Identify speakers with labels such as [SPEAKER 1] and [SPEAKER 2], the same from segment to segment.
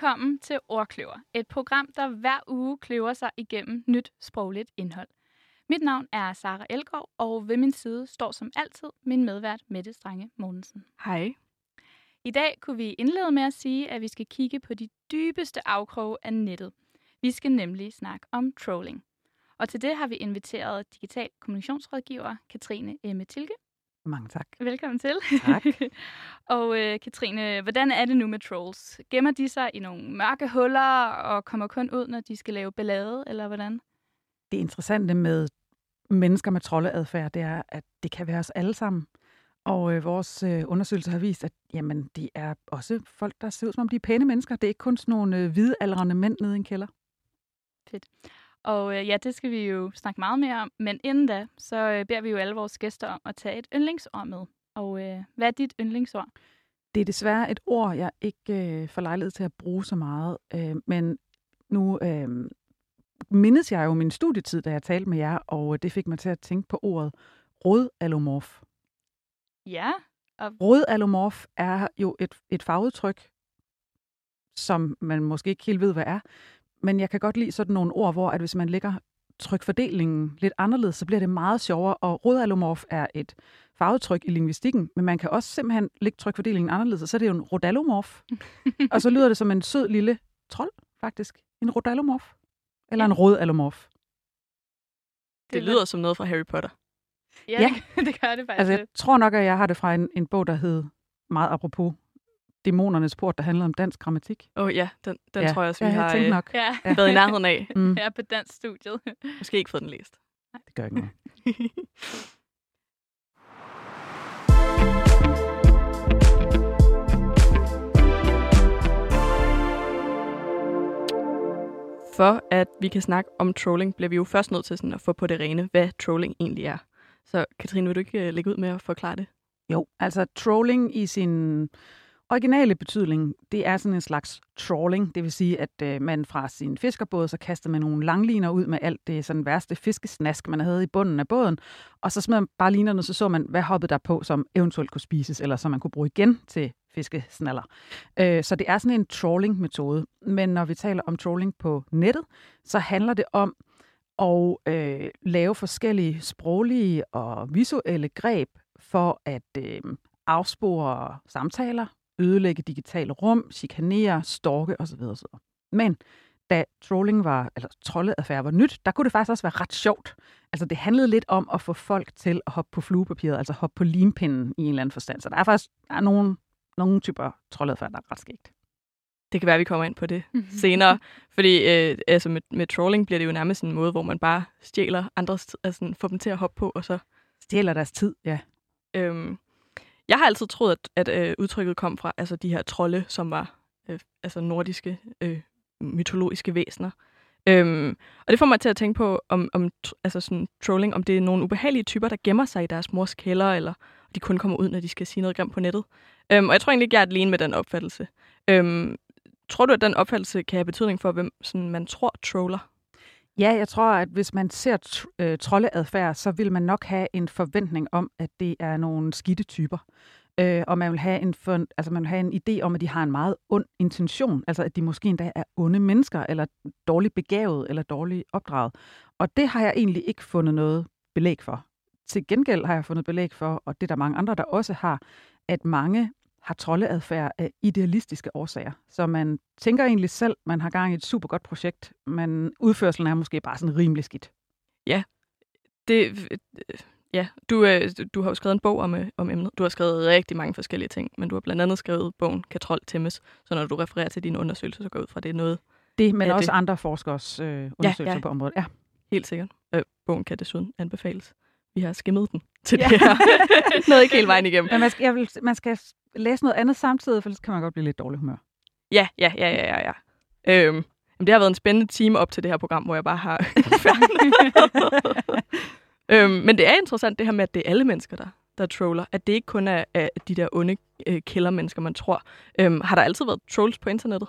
[SPEAKER 1] Velkommen til Ordkløver, et program, der hver uge kløver sig igennem nyt sprogligt indhold. Mit navn er Sara Elgaard, og ved min side står som altid min medvært Mette Strange Mogensen.
[SPEAKER 2] Hej.
[SPEAKER 1] I dag kunne vi indlede med at sige, at vi skal kigge på de dybeste afkroge af nettet. Vi skal nemlig snakke om trolling. Og til det har vi inviteret digital kommunikationsrådgiver Katrine Emme Tilke.
[SPEAKER 3] Mange tak.
[SPEAKER 1] Velkommen til.
[SPEAKER 3] Tak.
[SPEAKER 1] og øh, Katrine, hvordan er det nu med trolls? Gemmer de sig i nogle mørke huller og kommer kun ud, når de skal lave ballade, eller hvordan?
[SPEAKER 3] Det interessante med mennesker med troldeadfærd, det er, at det kan være os alle sammen. Og øh, vores øh, undersøgelser har vist, at jamen, de er også folk, der ser ud som om de er pæne mennesker. Det er ikke kun sådan nogle øh, hvidaldrende mænd nede i en kælder.
[SPEAKER 1] Fedt. Og øh, ja, det skal vi jo snakke meget mere om. Men inden da, så øh, beder vi jo alle vores gæster om at tage et yndlingsord med. Og øh, hvad er dit yndlingsord?
[SPEAKER 3] Det er desværre et ord, jeg ikke øh, får lejlighed til at bruge så meget. Øh, men nu øh, mindes jeg jo min studietid, da jeg talte med jer, og det fik mig til at tænke på ordet rådalomorf.
[SPEAKER 1] Ja.
[SPEAKER 3] Og... Rådalomorf er jo et, et fagudtryk, som man måske ikke helt ved, hvad er. Men jeg kan godt lide sådan nogle ord, hvor at hvis man lægger trykfordelingen lidt anderledes, så bliver det meget sjovere. Og rodalomorf er et fagudtryk i lingvistikken, men man kan også simpelthen lægge trykfordelingen anderledes, og så er det jo en rodalomorf. og så lyder det som en sød lille trold, faktisk. En rodalomorf. Eller en rodalomorf.
[SPEAKER 2] Det, det lyder som noget fra Harry Potter.
[SPEAKER 1] Ja, ja. Det, det gør det faktisk.
[SPEAKER 3] Altså, jeg tror nok, at jeg har det fra en, en bog, der hed meget apropos Dæmonernes port, der handler om dansk grammatik.
[SPEAKER 2] Åh oh, ja, den, den ja. tror jeg også, vi
[SPEAKER 3] ja,
[SPEAKER 2] har
[SPEAKER 3] jeg
[SPEAKER 2] øh,
[SPEAKER 3] nok.
[SPEAKER 1] Ja.
[SPEAKER 2] været i nærheden af.
[SPEAKER 1] mm. Ja, på dansk studiet.
[SPEAKER 2] Måske ikke fået den læst.
[SPEAKER 3] Nej. Det gør ikke noget.
[SPEAKER 2] For at vi kan snakke om trolling, bliver vi jo først nødt til sådan at få på det rene, hvad trolling egentlig er. Så Katrine, vil du ikke uh, lægge ud med at forklare det?
[SPEAKER 3] Jo, altså trolling i sin originale betydning, det er sådan en slags trawling. Det vil sige, at øh, man fra sin fiskerbåd, så kaster man nogle langliner ud med alt det sådan værste fiskesnask, man havde i bunden af båden. Og så smed man bare linerne, så så man, hvad hoppede der på, som eventuelt kunne spises, eller som man kunne bruge igen til fiskesnaller. Øh, så det er sådan en trawling-metode. Men når vi taler om trawling på nettet, så handler det om at øh, lave forskellige sproglige og visuelle greb for at øh, afspore samtaler, ødelægge digitale rum, chikanere, storke osv. osv. Men da trolling var, eller troldeadfærd var nyt, der kunne det faktisk også være ret sjovt. Altså det handlede lidt om at få folk til at hoppe på fluepapiret, altså hoppe på limpinden i en eller anden forstand. Så der er faktisk der er nogle, nogle typer troldeadfærd, der er ret skægt.
[SPEAKER 2] Det kan være, at vi kommer ind på det senere. Fordi øh, altså med, med trolling bliver det jo nærmest en måde, hvor man bare stjæler andres tid, altså får dem til at hoppe på, og så...
[SPEAKER 3] Stjæler deres tid, ja.
[SPEAKER 2] Øhm, jeg har altid troet, at, at øh, udtrykket kom fra altså, de her trolde, som var øh, altså nordiske øh, mytologiske væsener. Øhm, og det får mig til at tænke på, om, om altså sådan, trolling, om det er nogle ubehagelige typer, der gemmer sig i deres mors kælder, eller de kun kommer ud, når de skal sige noget grimt på nettet. Øhm, og jeg tror egentlig ikke, jeg er alene med den opfattelse. Øhm, tror du, at den opfattelse kan have betydning for, hvem sådan, man tror troller?
[SPEAKER 3] Ja, jeg tror, at hvis man ser tr- øh, troldeadfærd, så vil man nok have en forventning om, at det er nogle skidte typer. Øh, og man vil, have en for, altså man vil have en idé om, at de har en meget ond intention. Altså at de måske endda er onde mennesker, eller dårligt begavet, eller dårligt opdraget. Og det har jeg egentlig ikke fundet noget belæg for. Til gengæld har jeg fundet belæg for, og det er der mange andre, der også har, at mange har troldeadfærd af idealistiske årsager. Så man tænker egentlig selv, man har gang i et super godt projekt, men udførselen er måske bare sådan rimelig skidt.
[SPEAKER 2] Ja, det, ja. Du, øh, du har jo skrevet en bog om, øh, om emnet. Du har skrevet rigtig mange forskellige ting, men du har blandt andet skrevet bogen Katrol Temmes, så når du refererer til dine undersøgelser, så går ud fra, det er noget
[SPEAKER 3] Det, men også det. andre forskers øh, undersøgelser ja, ja. på området. Ja,
[SPEAKER 2] helt sikkert. Øh, bogen kan desuden anbefales. Vi har skimmet den til ja. det her. noget ikke helt vejen igennem.
[SPEAKER 3] Men man skal, jeg vil, man skal læse noget andet samtidig, for så kan man godt blive lidt dårlig humør.
[SPEAKER 2] Ja, ja, ja, ja, ja. ja. Øhm, det har været en spændende time op til det her program, hvor jeg bare har øhm, Men det er interessant det her med, at det er alle mennesker, der, der troller. At det ikke kun er, er de der onde øh, kældermennesker, man tror. Øhm, har der altid været trolls på internettet?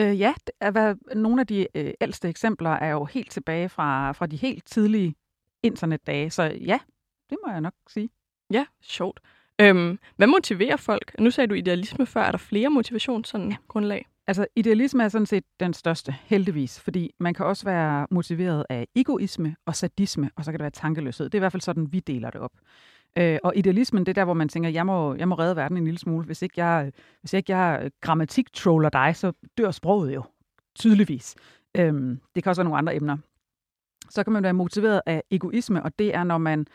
[SPEAKER 3] Øh, ja, det er, hvad, nogle af de øh, ældste eksempler er jo helt tilbage fra, fra de helt tidlige internetdage. Så ja, det må jeg nok sige.
[SPEAKER 2] Ja, sjovt. Øhm, hvad motiverer folk? Nu sagde du idealisme før. Er der flere motivationsgrundlag?
[SPEAKER 3] Altså, idealisme er sådan set den største, heldigvis, fordi man kan også være motiveret af egoisme og sadisme, og så kan det være tankeløshed. Det er i hvert fald sådan, vi deler det op. Øh, og idealismen, det er der, hvor man tænker, jeg må, jeg må redde verden en lille smule. Hvis ikke jeg, hvis ikke jeg grammatik-troller dig, så dør sproget jo, tydeligvis. Øhm, det kan også være nogle andre emner. Så kan man være motiveret af egoisme, og det er, når man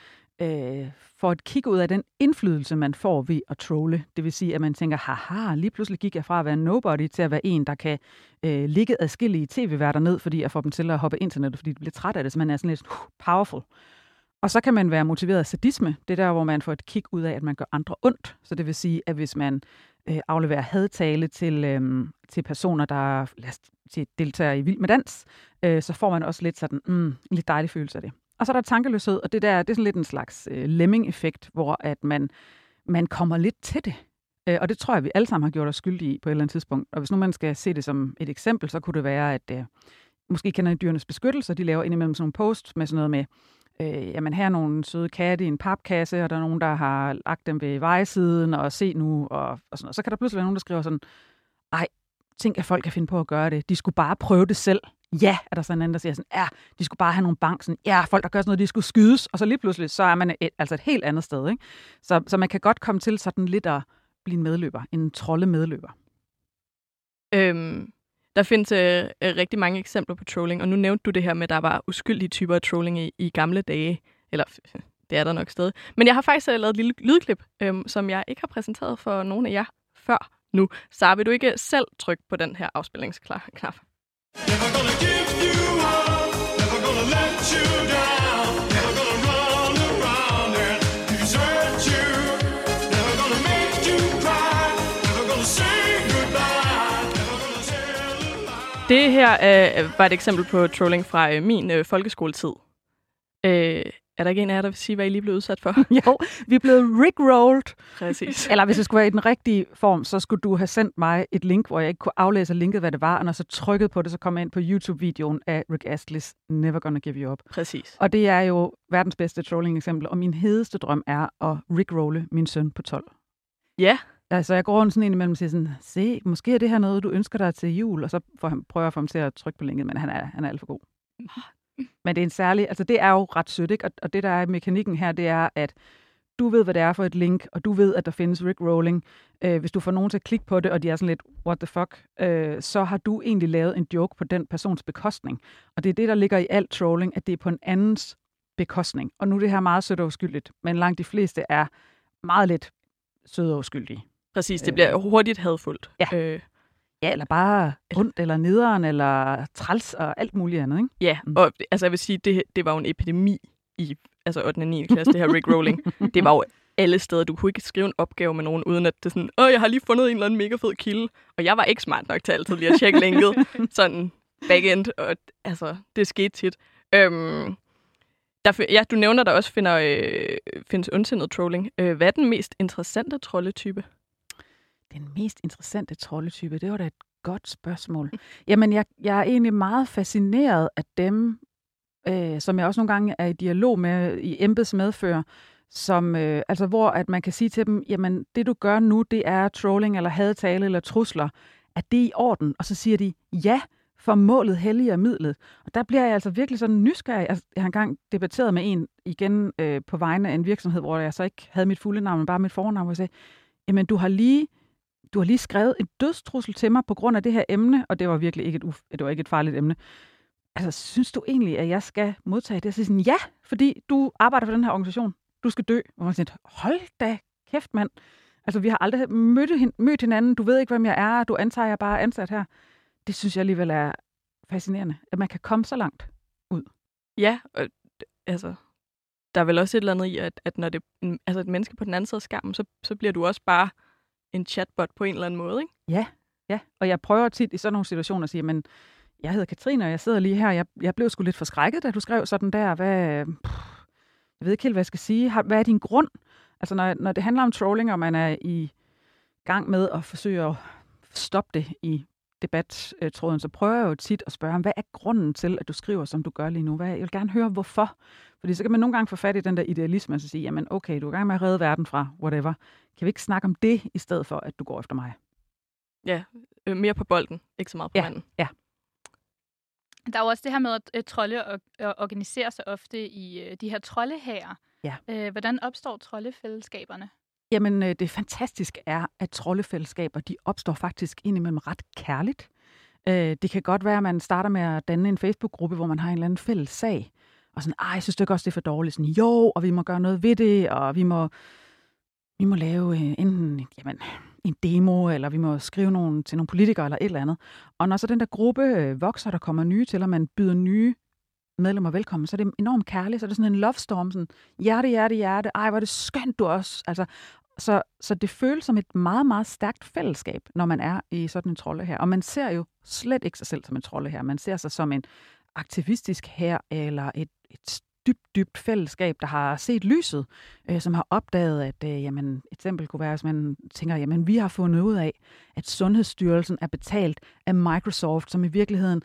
[SPEAKER 3] øh, får et kig ud af den indflydelse, man får ved at trolle. Det vil sige, at man tænker, haha, lige pludselig gik jeg fra at være nobody til at være en, der kan øh, ligge adskillige tv-værter ned, fordi jeg får dem til at hoppe internettet, fordi de bliver træt af det, så man er sådan lidt uh, powerful. Og så kan man være motiveret af sadisme. Det er der, hvor man får et kig ud af, at man gør andre ondt. Så det vil sige, at hvis man øh, afleverer hadtale til, øh, til personer, der lad os, til deltager i Vild med Dans, øh, så får man også lidt sådan mm, en lidt dejlig følelse af det. Og så er der tankeløshed, og det der det er sådan lidt en slags øh, lemming-effekt, hvor at man, man kommer lidt til det. Øh, og det tror jeg, vi alle sammen har gjort os skyldige i på et eller andet tidspunkt. Og hvis nu man skal se det som et eksempel, så kunne det være, at øh, måske kender I dyrenes beskyttelse, de laver indimellem sådan nogle posts med sådan noget med, øh, jamen her er nogle søde katte i en papkasse, og der er nogen, der har lagt dem ved vejsiden, og se nu, og, og sådan noget. Så kan der pludselig være nogen, der skriver sådan, ej, tænk, at folk kan finde på at gøre det. De skulle bare prøve det selv. Ja, er der sådan en anden, der siger sådan, ja, de skulle bare have nogle bank. Sådan, ja, folk, der gør sådan noget, de skulle skydes. Og så lige pludselig, så er man et, altså et helt andet sted. Ikke? Så, så man kan godt komme til sådan lidt at blive en medløber, en trolde medløber.
[SPEAKER 2] Øhm, der findes øh, øh rigtig mange eksempler på trolling, og nu nævnte du det her med, at der var uskyldige typer af trolling i, i gamle dage. Eller det er der nok stadig. Men jeg har faktisk øh, lavet et lille lydklip, øhm, som jeg ikke har præsenteret for nogen af jer før nu. Så vil du ikke selv trykke på den her afspilningsknap? Never gonna give you up, never gonna let you down, never gonna run around and desert you, never gonna make you cry, never gonna say goodbye, never gonna tell a lie. Det her øh, var et eksempel på trolling fra øh, min øh, folkeskoletid. Øh, er der ikke en af jer, der vil sige, hvad I lige blev udsat for?
[SPEAKER 3] jo, vi er blevet rickrolled.
[SPEAKER 2] Præcis.
[SPEAKER 3] Eller hvis det skulle være i den rigtige form, så skulle du have sendt mig et link, hvor jeg ikke kunne aflæse linket, hvad det var, og når så trykkede på det, så kom jeg ind på YouTube-videoen af Rick Astley's Never Gonna Give You Up.
[SPEAKER 2] Præcis.
[SPEAKER 3] Og det er jo verdens bedste trolling-eksempel, og min hedeste drøm er at rickrolle min søn på 12.
[SPEAKER 2] Ja.
[SPEAKER 3] Altså, jeg går rundt sådan ind imellem og siger sådan, se, måske er det her noget, du ønsker dig til jul, og så får han, prøver jeg at få ham til at trykke på linket, men han er, han er alt for god. Men det er en særlig, altså det er jo ret sødt, ikke? Og, og det der er mekanikken her, det er, at du ved, hvad det er for et link, og du ved, at der findes Rick Rolling. Øh, hvis du får nogen til at klikke på det, og de er sådan lidt, what the fuck, øh, så har du egentlig lavet en joke på den persons bekostning. Og det er det, der ligger i alt trolling, at det er på en andens bekostning. Og nu er det her meget sødt og uskyldigt, men langt de fleste er meget lidt søde og uskyldige.
[SPEAKER 2] Præcis, det bliver øh, hurtigt hadfuldt.
[SPEAKER 3] Ja. Øh, Ja, eller bare ondt, eller nederen, eller træls, og alt muligt andet, ikke?
[SPEAKER 2] Ja, mm. og altså jeg vil sige, det, det var jo en epidemi i altså 8. og 9. klasse, det her Rick Rolling. det var jo alle steder. Du kunne ikke skrive en opgave med nogen, uden at det sådan, åh, jeg har lige fundet en eller anden mega fed kilde. Og jeg var ikke smart nok til altid lige at tjekke linket, sådan backend, og altså, det skete tit. Øhm, der, ja, du nævner, der også finder, øh, findes ondsindet trolling. Øh, hvad er den mest interessante trolletype?
[SPEAKER 3] Den mest interessante troldetype, det var da et godt spørgsmål. Jamen, jeg, jeg er egentlig meget fascineret af dem, øh, som jeg også nogle gange er i dialog med i embeds medfører, som, øh, altså hvor at man kan sige til dem, jamen det du gør nu, det er trolling eller hadtale eller trusler. Er det i orden? Og så siger de, ja, for målet helliger midlet. Og der bliver jeg altså virkelig sådan nysgerrig. Altså, jeg har engang debatteret med en igen øh, på vegne af en virksomhed, hvor jeg så ikke havde mit fulde navn, men bare mit fornavn, og jeg sagde, jamen du har lige du har lige skrevet en dødstrussel til mig på grund af det her emne, og det var virkelig ikke et, uf- det var ikke et farligt emne. Altså, synes du egentlig, at jeg skal modtage det? Jeg siger sådan, ja, fordi du arbejder for den her organisation. Du skal dø. Og man siger, hold da kæft, mand. Altså, vi har aldrig mødt, mødt hinanden. Du ved ikke, hvem jeg er. Du antager, jeg bare er ansat her. Det synes jeg alligevel er fascinerende, at man kan komme så langt ud.
[SPEAKER 2] Ja, og, altså, der er vel også et eller andet i, at, at når det altså et menneske på den anden side af skærmen, så, så bliver du også bare en chatbot på en eller anden måde, ikke?
[SPEAKER 3] Ja, ja. Og jeg prøver tit i sådan nogle situationer at sige, men jeg hedder Katrine, og jeg sidder lige her. Jeg, jeg blev sgu lidt forskrækket, da du skrev sådan der. Hvad, pff, jeg ved ikke helt, hvad jeg skal sige. Hvad er din grund? Altså, når, når det handler om trolling, og man er i gang med at forsøge at stoppe det i debattråden, så prøver jeg jo tit at spørge ham, hvad er grunden til, at du skriver, som du gør lige nu? Hvad, jeg vil gerne høre, hvorfor. Fordi så kan man nogle gange få fat i den der idealisme, og så sige, jamen okay, du er i gang med at redde verden fra whatever. Kan vi ikke snakke om det, i stedet for, at du går efter mig?
[SPEAKER 2] ja, øh, mere på bolden, ikke så meget på
[SPEAKER 3] Ja.
[SPEAKER 2] manden.
[SPEAKER 1] Der er jo også det her med, at øh, trolde og, og organiserer sig ofte i øh, de her troldehager.
[SPEAKER 3] Ja.
[SPEAKER 1] Øh, hvordan opstår troldefællesskaberne?
[SPEAKER 3] Jamen, øh, det fantastiske er, at troldefællesskaber, de opstår faktisk indimellem ret kærligt. Øh, Det kan godt være, at man starter med at danne en Facebook-gruppe, hvor man har en eller anden fælles sag. Og sådan, ej, jeg synes du ikke også, det er for dårligt? Sådan, jo, og vi må gøre noget ved det, og vi må, vi må lave øh, enten jamen, en demo, eller vi må skrive nogle, til nogle politikere, eller et eller andet. Og når så den der gruppe øh, vokser, der kommer nye til, og man byder nye medlemmer velkommen, så er det enormt kærligt. Så er det sådan en love storm, sådan hjerte, hjerte, hjerte. Ej, hvor er det skønt, du også. Altså, så, så det føles som et meget, meget stærkt fællesskab, når man er i sådan en trolde her. Og man ser jo slet ikke sig selv som en trolde her. Man ser sig som en aktivistisk her, eller et, et dybt, dybt fællesskab, der har set lyset, øh, som har opdaget, at øh, jamen, et eksempel kunne være, hvis man tænker, jamen vi har fundet ud af, at Sundhedsstyrelsen er betalt af Microsoft, som i virkeligheden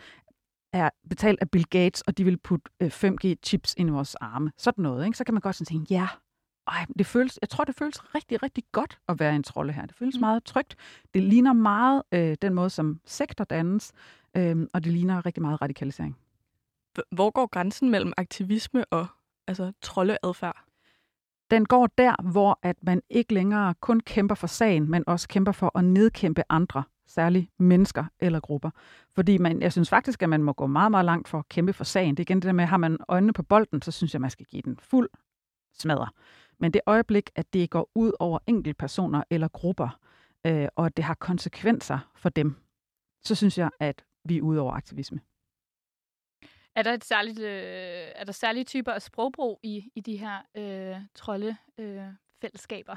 [SPEAKER 3] er betalt af Bill Gates, og de vil putte øh, 5G-chips ind i vores arme. Sådan noget, ikke? Så kan man godt sådan tænke, ja, ej, det føles, jeg tror, det føles rigtig, rigtig godt at være en trolde her. Det føles
[SPEAKER 1] mm.
[SPEAKER 3] meget trygt. Det ligner meget øh, den måde, som sektor dannes, øh, og det ligner rigtig meget radikalisering.
[SPEAKER 2] Hvor går grænsen mellem aktivisme og altså, troldeadfærd?
[SPEAKER 3] Den går der, hvor at man ikke længere kun kæmper for sagen, men også kæmper for at nedkæmpe andre, særligt mennesker eller grupper. Fordi man, jeg synes faktisk, at man må gå meget, meget langt for at kæmpe for sagen. Det er igen det der med, at har man øjnene på bolden, så synes jeg, man skal give den fuld smadre. Men det øjeblik, at det går ud over enkeltpersoner eller grupper, øh, og at det har konsekvenser for dem, så synes jeg, at vi er ude over aktivisme.
[SPEAKER 1] Er der, et særligt, øh, er der særlige typer af sprogbrug i, i de her øh, troldefællesskaber? Øh, fællesskaber?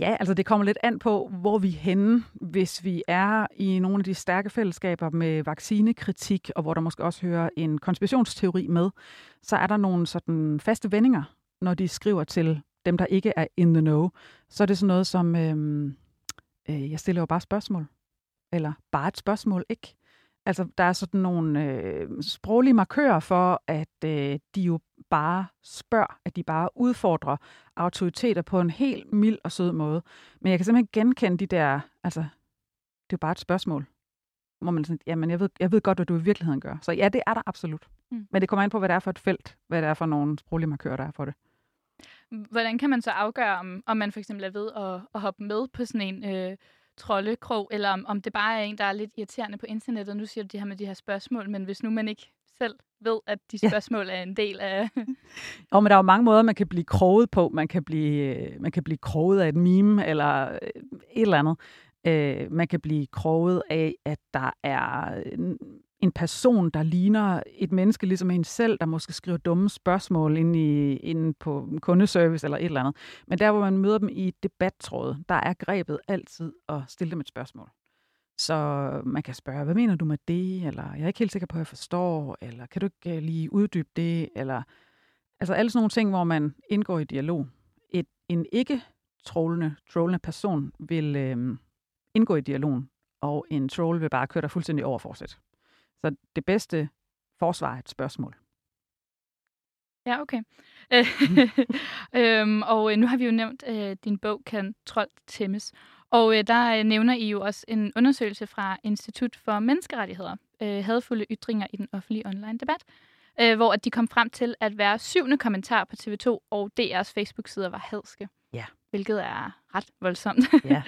[SPEAKER 3] Ja, altså det kommer lidt an på, hvor vi er henne. Hvis vi er i nogle af de stærke fællesskaber med vaccinekritik, og hvor der måske også hører en konspirationsteori med, så er der nogle sådan faste vendinger, når de skriver til dem, der ikke er in the know. Så er det sådan noget som, øh, øh, jeg stiller jo bare spørgsmål. Eller bare et spørgsmål, ikke? Altså, der er sådan nogle øh, sproglige markører for, at øh, de jo bare spørger, at de bare udfordrer autoriteter på en helt mild og sød måde. Men jeg kan simpelthen genkende de der, altså, det er jo bare et spørgsmål. Hvor man sådan, jamen, jeg ved, jeg ved godt, hvad du i virkeligheden gør. Så ja, det er der absolut.
[SPEAKER 1] Mm.
[SPEAKER 3] Men det kommer an på, hvad det er for et felt, hvad det er for nogle sproglige markører, der er for det.
[SPEAKER 1] Hvordan kan man så afgøre, om, om man for eksempel er ved at, at hoppe med på sådan en øh, troldekrog, eller om, om det bare er en, der er lidt irriterende på internettet? Nu siger du det her med de her spørgsmål, men hvis nu man ikke selv ved, at de
[SPEAKER 3] Ja.
[SPEAKER 1] spørgsmål er en del af...
[SPEAKER 3] Og men der er jo mange måder, man kan blive kroget på. Man kan blive, øh, man kan blive kroget af et meme, eller øh, et eller andet. Øh, man kan blive kroget af, at der er en person, der ligner et menneske, ligesom en selv, der måske skriver dumme spørgsmål inde, i, inde på kundeservice eller et eller andet. Men der, hvor man møder dem i et debattråd, der er grebet altid at stille dem et spørgsmål. Så man kan spørge, hvad mener du med det? Eller jeg er ikke helt sikker på, at jeg forstår. Eller kan du ikke øh, lige uddybe det? Eller Altså alle sådan nogle ting, hvor man indgår i dialog. Et, en ikke trollende, trollende person vil øhm, indgå i dialogen, og en troll vil bare køre dig fuldstændig over forsæt. Så det bedste forsvar er et spørgsmål.
[SPEAKER 1] Ja, okay. Øh, øhm, og øh, nu har vi jo nævnt, øh, din bog Kan Trold Tæmmes. Og øh, der nævner I jo også en undersøgelse fra Institut for Menneskerettigheder, øh, hadfulde ytringer i den offentlige online debat, øh, hvor at de kom frem til, at hver syvende kommentar på TV2 og DR's Facebook-sider var hadske.
[SPEAKER 3] Ja.
[SPEAKER 1] Hvilket er ret voldsomt.
[SPEAKER 3] Ja.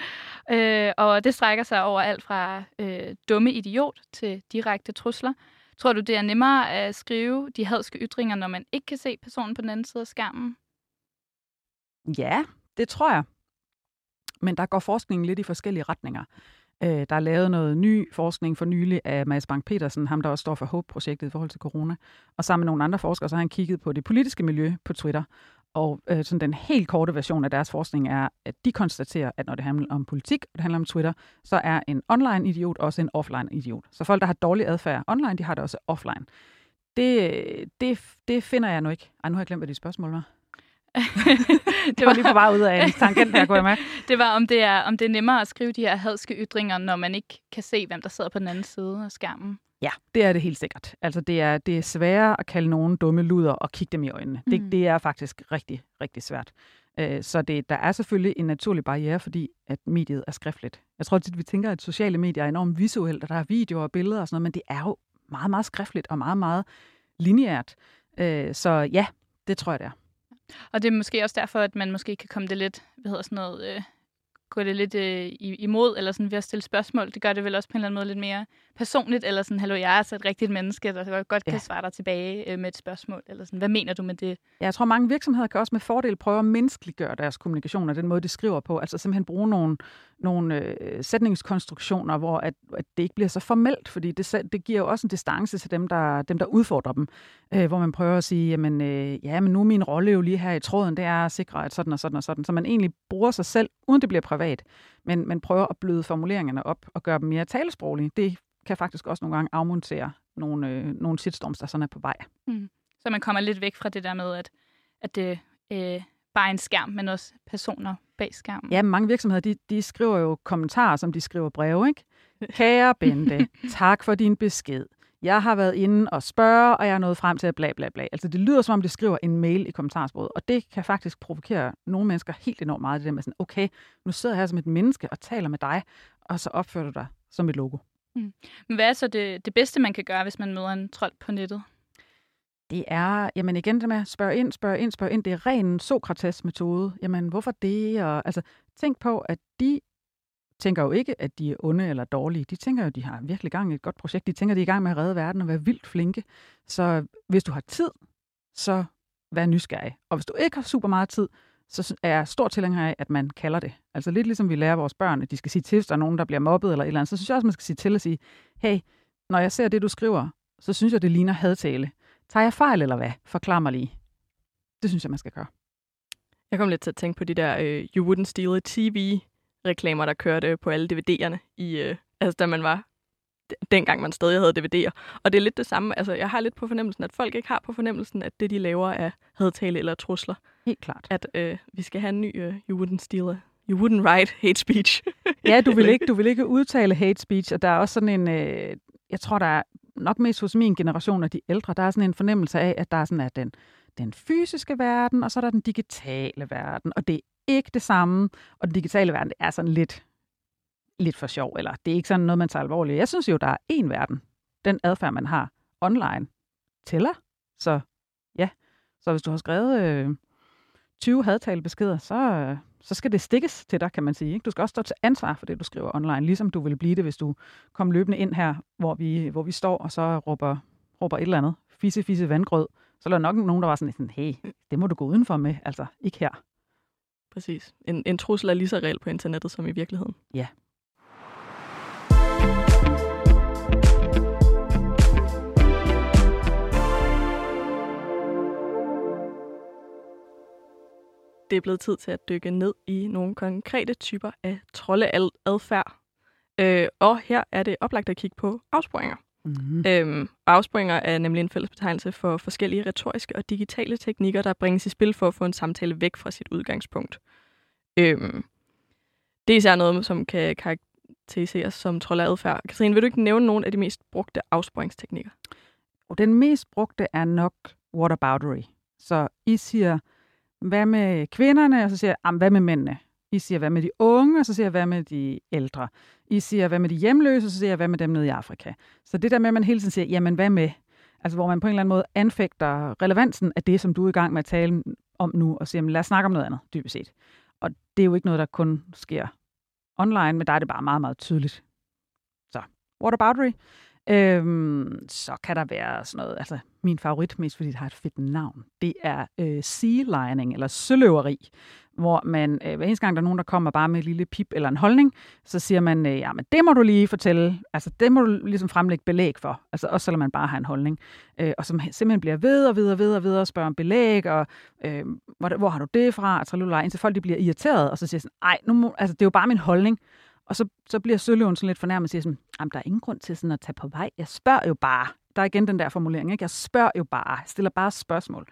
[SPEAKER 1] øh, og det strækker sig over alt fra øh, dumme idiot til direkte trusler. Tror du, det er nemmere at skrive de hadske ytringer, når man ikke kan se personen på den anden side af skærmen?
[SPEAKER 3] Ja, det tror jeg. Men der går forskningen lidt i forskellige retninger. Øh, der er lavet noget ny forskning for nylig af Mads Bank Petersen, ham der også står for HOPE-projektet i forhold til corona. Og sammen med nogle andre forskere, så har han kigget på det politiske miljø på Twitter. Og øh, sådan den helt korte version af deres forskning er, at de konstaterer, at når det handler om politik, og det handler om Twitter, så er en online idiot også en offline idiot. Så folk, der har dårlig adfærd online, de har det også offline. Det, det, det finder jeg nu ikke. Ej, nu har jeg glemt, hvad de spørgsmål var. Det var lige på vej ud af en tangent, der går med.
[SPEAKER 1] det var, om det, er, om det er nemmere at skrive de her hadske ytringer, når man ikke kan se, hvem der sidder på den anden side af skærmen.
[SPEAKER 3] Ja, det er det helt sikkert. Altså, det er, det er sværere at kalde nogen dumme luder og kigge dem i øjnene. Mm. Det, det er faktisk rigtig, rigtig svært. Øh, så det, der er selvfølgelig en naturlig barriere, fordi at mediet er skriftligt. Jeg tror at vi tænker, at sociale medier er enormt visuelt, og der er videoer og billeder og sådan noget, men det er jo meget, meget skriftligt og meget, meget lineært. Øh, så ja, det tror jeg, det er.
[SPEAKER 1] Og det er måske også derfor, at man måske kan komme det lidt, hvad hedder sådan noget, øh, gå det lidt øh, imod, eller sådan ved at stille spørgsmål. Det gør det vel også på en eller anden måde lidt mere personligt, eller sådan, hallo, jeg er altså et rigtigt menneske, der godt kan ja. svare dig tilbage øh, med et spørgsmål, eller sådan, hvad mener du med det?
[SPEAKER 3] Ja, jeg tror, mange virksomheder kan også med fordel prøve at menneskeliggøre deres kommunikation, og den måde, de skriver på. Altså simpelthen bruge nogle, nogle øh, sætningskonstruktioner, hvor at, at det ikke bliver så formelt, fordi det, det giver jo også en distance til dem, der, dem, der udfordrer dem, øh, hvor man prøver at sige, jamen, øh, ja, men nu er min rolle jo lige her i tråden, det er at sikre, at sådan og sådan og sådan, så man egentlig bruger sig selv, uden det bliver privat, men man prøver at bløde formuleringerne op og gøre dem mere talesproglige. Det kan faktisk også nogle gange afmontere nogle, øh, nogle shitstorms, der sådan er på vej. Mm.
[SPEAKER 1] Så man kommer lidt væk fra det der med, at, at det øh, bare er en skærm, men også personer bag skærmen.
[SPEAKER 3] Ja, mange virksomheder, de, de skriver jo kommentarer, som de skriver breve, ikke? Kære Bente, tak for din besked. Jeg har været inde og spørge, og jeg er nået frem til at bla bla bla. Altså det lyder som om, de skriver en mail i kommentarsporet, og det kan faktisk provokere nogle mennesker helt enormt meget. Det der med sådan, okay, nu sidder jeg her som et menneske og taler med dig, og så opfører du dig som et logo.
[SPEAKER 1] Mm. Men hvad er så det, det bedste, man kan gøre, hvis man møder en trold på nettet?
[SPEAKER 3] Det er, jamen igen det med, spørg ind, spørg ind, spørg ind. Det er ren Sokrates-metode. Jamen, hvorfor det? Og, altså, tænk på, at de tænker jo ikke, at de er onde eller dårlige. De tænker jo, at de har virkelig gang i et godt projekt. De tænker, at de er i gang med at redde verden og være vildt flinke. Så hvis du har tid, så vær nysgerrig. Og hvis du ikke har super meget tid, så er jeg stor tilhænger af, at man kalder det. Altså lidt ligesom vi lærer vores børn, at de skal sige til, hvis der er nogen, der bliver mobbet eller et eller andet, så synes jeg også, man skal sige til og sige, hey, når jeg ser det, du skriver, så synes jeg, det ligner hadtale. Tager jeg fejl eller hvad? Forklar mig lige. Det synes jeg, man skal gøre.
[SPEAKER 2] Jeg kom lidt til at tænke på de der uh, You Wouldn't Steal a TV TV-reklamer, der kørte på alle DVD'erne, i, uh, altså da man var dengang man stadig havde DVD'er. Og det er lidt det samme. Altså, jeg har lidt på fornemmelsen, at folk ikke har på fornemmelsen, at det, de laver, er hadtale eller trusler.
[SPEAKER 3] Helt klart.
[SPEAKER 2] At øh, vi skal have en ny uh, You Wouldn't Steal a You wouldn't write hate speech.
[SPEAKER 3] ja, du vil, ikke, du vil ikke udtale hate speech, og der er også sådan en, øh, jeg tror, der er nok mest hos min generation af de ældre, der er sådan en fornemmelse af, at der er sådan, at den, den fysiske verden, og så er der den digitale verden, og det ikke det samme, og den digitale verden, er sådan lidt, lidt for sjov, eller det er ikke sådan noget, man tager alvorligt. Jeg synes jo, der er én verden. Den adfærd, man har online, tæller. Så ja, så hvis du har skrevet øh, 20 hadtalebeskeder, så, så skal det stikkes til dig, kan man sige. Ikke? Du skal også stå til ansvar for det, du skriver online, ligesom du vil blive det, hvis du kom løbende ind her, hvor vi, hvor vi står, og så råber, råber et eller andet, fisse, fisse vandgrød. Så er der nok nogen, der var sådan, hey, det må du gå udenfor med, altså ikke her.
[SPEAKER 2] Præcis. En, en trussel er lige så reelt på internettet som i virkeligheden.
[SPEAKER 3] Ja.
[SPEAKER 2] det er blevet tid til at dykke ned i nogle konkrete typer af troldeadfærd. Øh, og her er det oplagt at kigge på afsporinger. Mm-hmm. Øhm, afsporinger er nemlig en fælles betegnelse for forskellige retoriske og digitale teknikker, der bringes i spil for at få en samtale væk fra sit udgangspunkt. Øhm, det er især noget, som kan karakteriseres som troldeadfærd. Katrine, vil du ikke nævne nogle af de mest brugte afsporingsteknikker?
[SPEAKER 3] Og den mest brugte er nok whataboutery. Så I siger, hvad med kvinderne? Og så siger jeg, hvad med mændene? I siger, hvad med de unge? Og så siger jeg, hvad med de ældre? I siger, hvad med de hjemløse? Og så siger jeg, hvad med dem nede i Afrika? Så det der med, at man hele tiden siger, jamen hvad med? Altså hvor man på en eller anden måde anfægter relevansen af det, som du er i gang med at tale om nu, og siger, lad os snakke om noget andet, dybest set. Og det er jo ikke noget, der kun sker online, men der er det bare meget, meget tydeligt. Så, what a boundary. Øhm, så kan der være sådan noget, altså min favorit, mest fordi det har et fedt navn, det er øh, sea lining, eller søløveri, hvor man, øh, hver eneste gang der er nogen, der kommer bare med et lille pip eller en holdning, så siger man, øh, ja, men det må du lige fortælle, altså det må du ligesom fremlægge belæg for, altså også selvom man bare har en holdning, øh, og som simpelthen bliver ved og ved og ved og ved og spørger om belæg, og øh, hvor, hvor har du det fra, og tralulaj, indtil folk de bliver irriteret, og så siger sådan, ej, nu må, altså det er jo bare min holdning, og så, så bliver Søløven sådan lidt fornærmet og siger sådan, der er ingen grund til sådan at tage på vej. Jeg spørger jo bare. Der er igen den der formulering, ikke? Jeg spørger jo bare. Jeg stiller bare spørgsmål.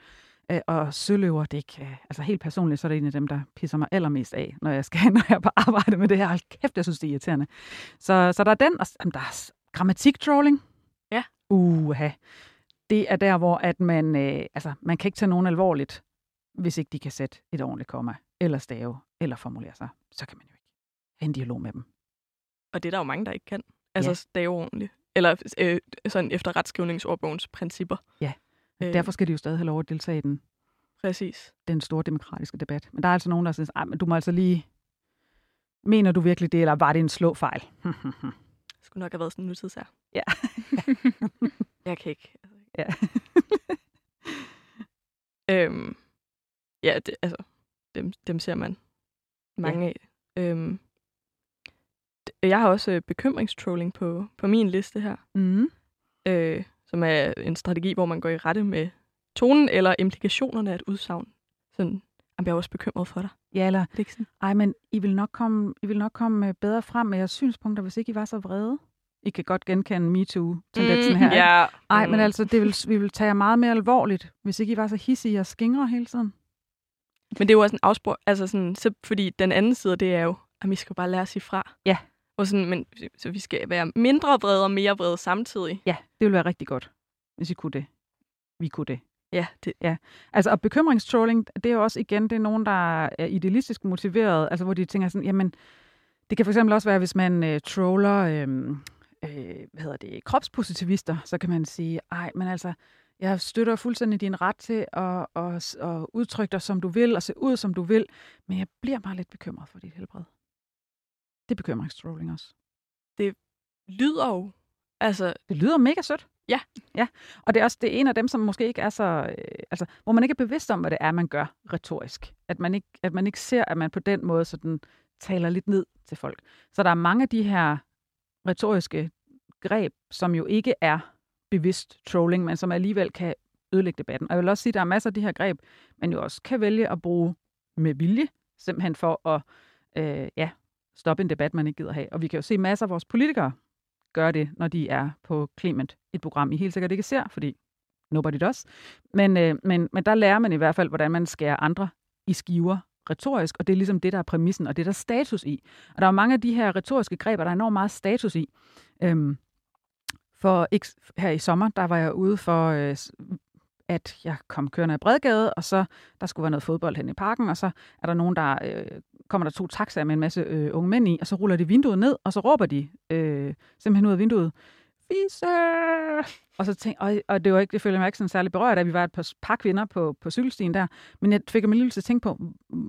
[SPEAKER 3] Øh, og søløver, det ikke, øh, altså helt personligt, så er det en af dem, der pisser mig allermest af, når jeg skal, når jeg er på arbejde med det her. Hold kæft, jeg synes, det er irriterende. Så, så der er den, og jamen, der er grammatik-trolling.
[SPEAKER 2] Ja.
[SPEAKER 3] Uha. Det er der, hvor at man, øh, altså, man kan ikke tage nogen alvorligt, hvis ikke de kan sætte et ordentligt komma eller stave, eller formulere sig, så kan man jo ikke have en dialog med dem.
[SPEAKER 2] Og det er der jo mange, der ikke kan. Altså
[SPEAKER 3] Ja.
[SPEAKER 2] stave ordentligt. Eller øh, sådan efter retskrivningsordbogens principper.
[SPEAKER 3] Ja.
[SPEAKER 2] Øh,
[SPEAKER 3] Derfor skal de jo stadig have lov at deltage i den,
[SPEAKER 2] Præcis.
[SPEAKER 3] den store demokratiske debat. Men der er altså nogen, der synes, at du må altså lige... Mener du virkelig det, eller var det en slå fejl?
[SPEAKER 2] Det skulle nok have været sådan en nutidsær.
[SPEAKER 3] Ja.
[SPEAKER 2] jeg kan ikke.
[SPEAKER 3] ja.
[SPEAKER 2] Øhm, ja, det, altså, dem, dem ser man mange ja. af. Øhm, jeg har også øh, bekymringstrolling på, på min liste her,
[SPEAKER 3] mm.
[SPEAKER 2] øh, som er en strategi, hvor man går i rette med tonen eller implikationerne af et udsagn. Sådan, jeg er også bekymret for dig.
[SPEAKER 3] Ja, eller,
[SPEAKER 2] Er sådan?
[SPEAKER 3] ej, men I vil nok komme, I vil nok komme øh, bedre frem med jeres synspunkter, hvis ikke I var så vrede. I kan godt genkende MeToo-tendensen her. ikke?
[SPEAKER 2] Ja.
[SPEAKER 3] Ej, men
[SPEAKER 2] Mm.
[SPEAKER 3] altså, det vil, vi vil tage jer meget mere alvorligt, hvis ikke I var så hissige og skingre hele tiden.
[SPEAKER 2] Men det er jo også en afspor, altså sådan, så, fordi den anden side, det er jo, at vi skal bare lære at sige fra.
[SPEAKER 3] Ja.
[SPEAKER 2] Og sådan, men, så vi skal være mindre vrede og mere vrede samtidig.
[SPEAKER 3] Ja, det ville være rigtig godt, hvis I kunne det. Vi kunne det.
[SPEAKER 2] Ja, det,
[SPEAKER 3] Altså, og bekymringstrolling, det er jo også igen, det er nogen, der er idealistisk motiveret, altså hvor de tænker sådan, jamen, det kan for eksempel også være, hvis man øh, troller, øh, øh, hvad hedder det, kropspositivister, så kan man sige, ej, men altså, jeg støtter fuldstændig din ret til at, at, at udtrykke dig, som du vil, og se ud, som du vil, men jeg bliver bare lidt bekymret for dit helbred. Det er bekymringstrolling også.
[SPEAKER 2] lyder jo, altså,
[SPEAKER 3] Det lyder mega sødt.
[SPEAKER 2] Ja.
[SPEAKER 3] Ja, og det er også det er en af dem, som måske ikke er så... Øh, altså, hvor man ikke er bevidst om, hvad det er, man gør retorisk. At man ikke, at man ikke ser, at man på den måde sådan taler lidt ned til folk. Så der er mange af de her retoriske greb, som jo ikke er bevidst trolling, men som alligevel kan ødelægge debatten. Og jeg vil også sige, at der er masser af de her greb, man jo også kan vælge at bruge med vilje, simpelthen for at øh, ja, stoppe en debat, man ikke gider have. Og vi kan jo se masser af vores politikere gøre det, når de er på Clement, et program, I helt sikkert ikke ser, fordi nobody does. Men, øh, men, men der lærer man i hvert fald, hvordan man skærer andre i skiver retorisk, og det er ligesom det, der er præmissen, og det der er status i. Og der er mange af de her retoriske greb, der er enormt meget status i. Øhm, for ikke, her i sommer, der var jeg ude for, øh, at jeg kom kørende af Bredgade, og så der skulle være noget fodbold hen i parken, og så er der nogen, der øh, kommer der to taxaer med en masse øh, unge mænd i, og så ruller de vinduet ned, og så råber de øh, simpelthen ud af vinduet, Fisse! Og, så tænk, og, og det var ikke, det følte jeg mig ikke sådan særlig berørt at vi var et par, par kvinder på, på cykelstien der, men jeg fik mig lige til at tænke på,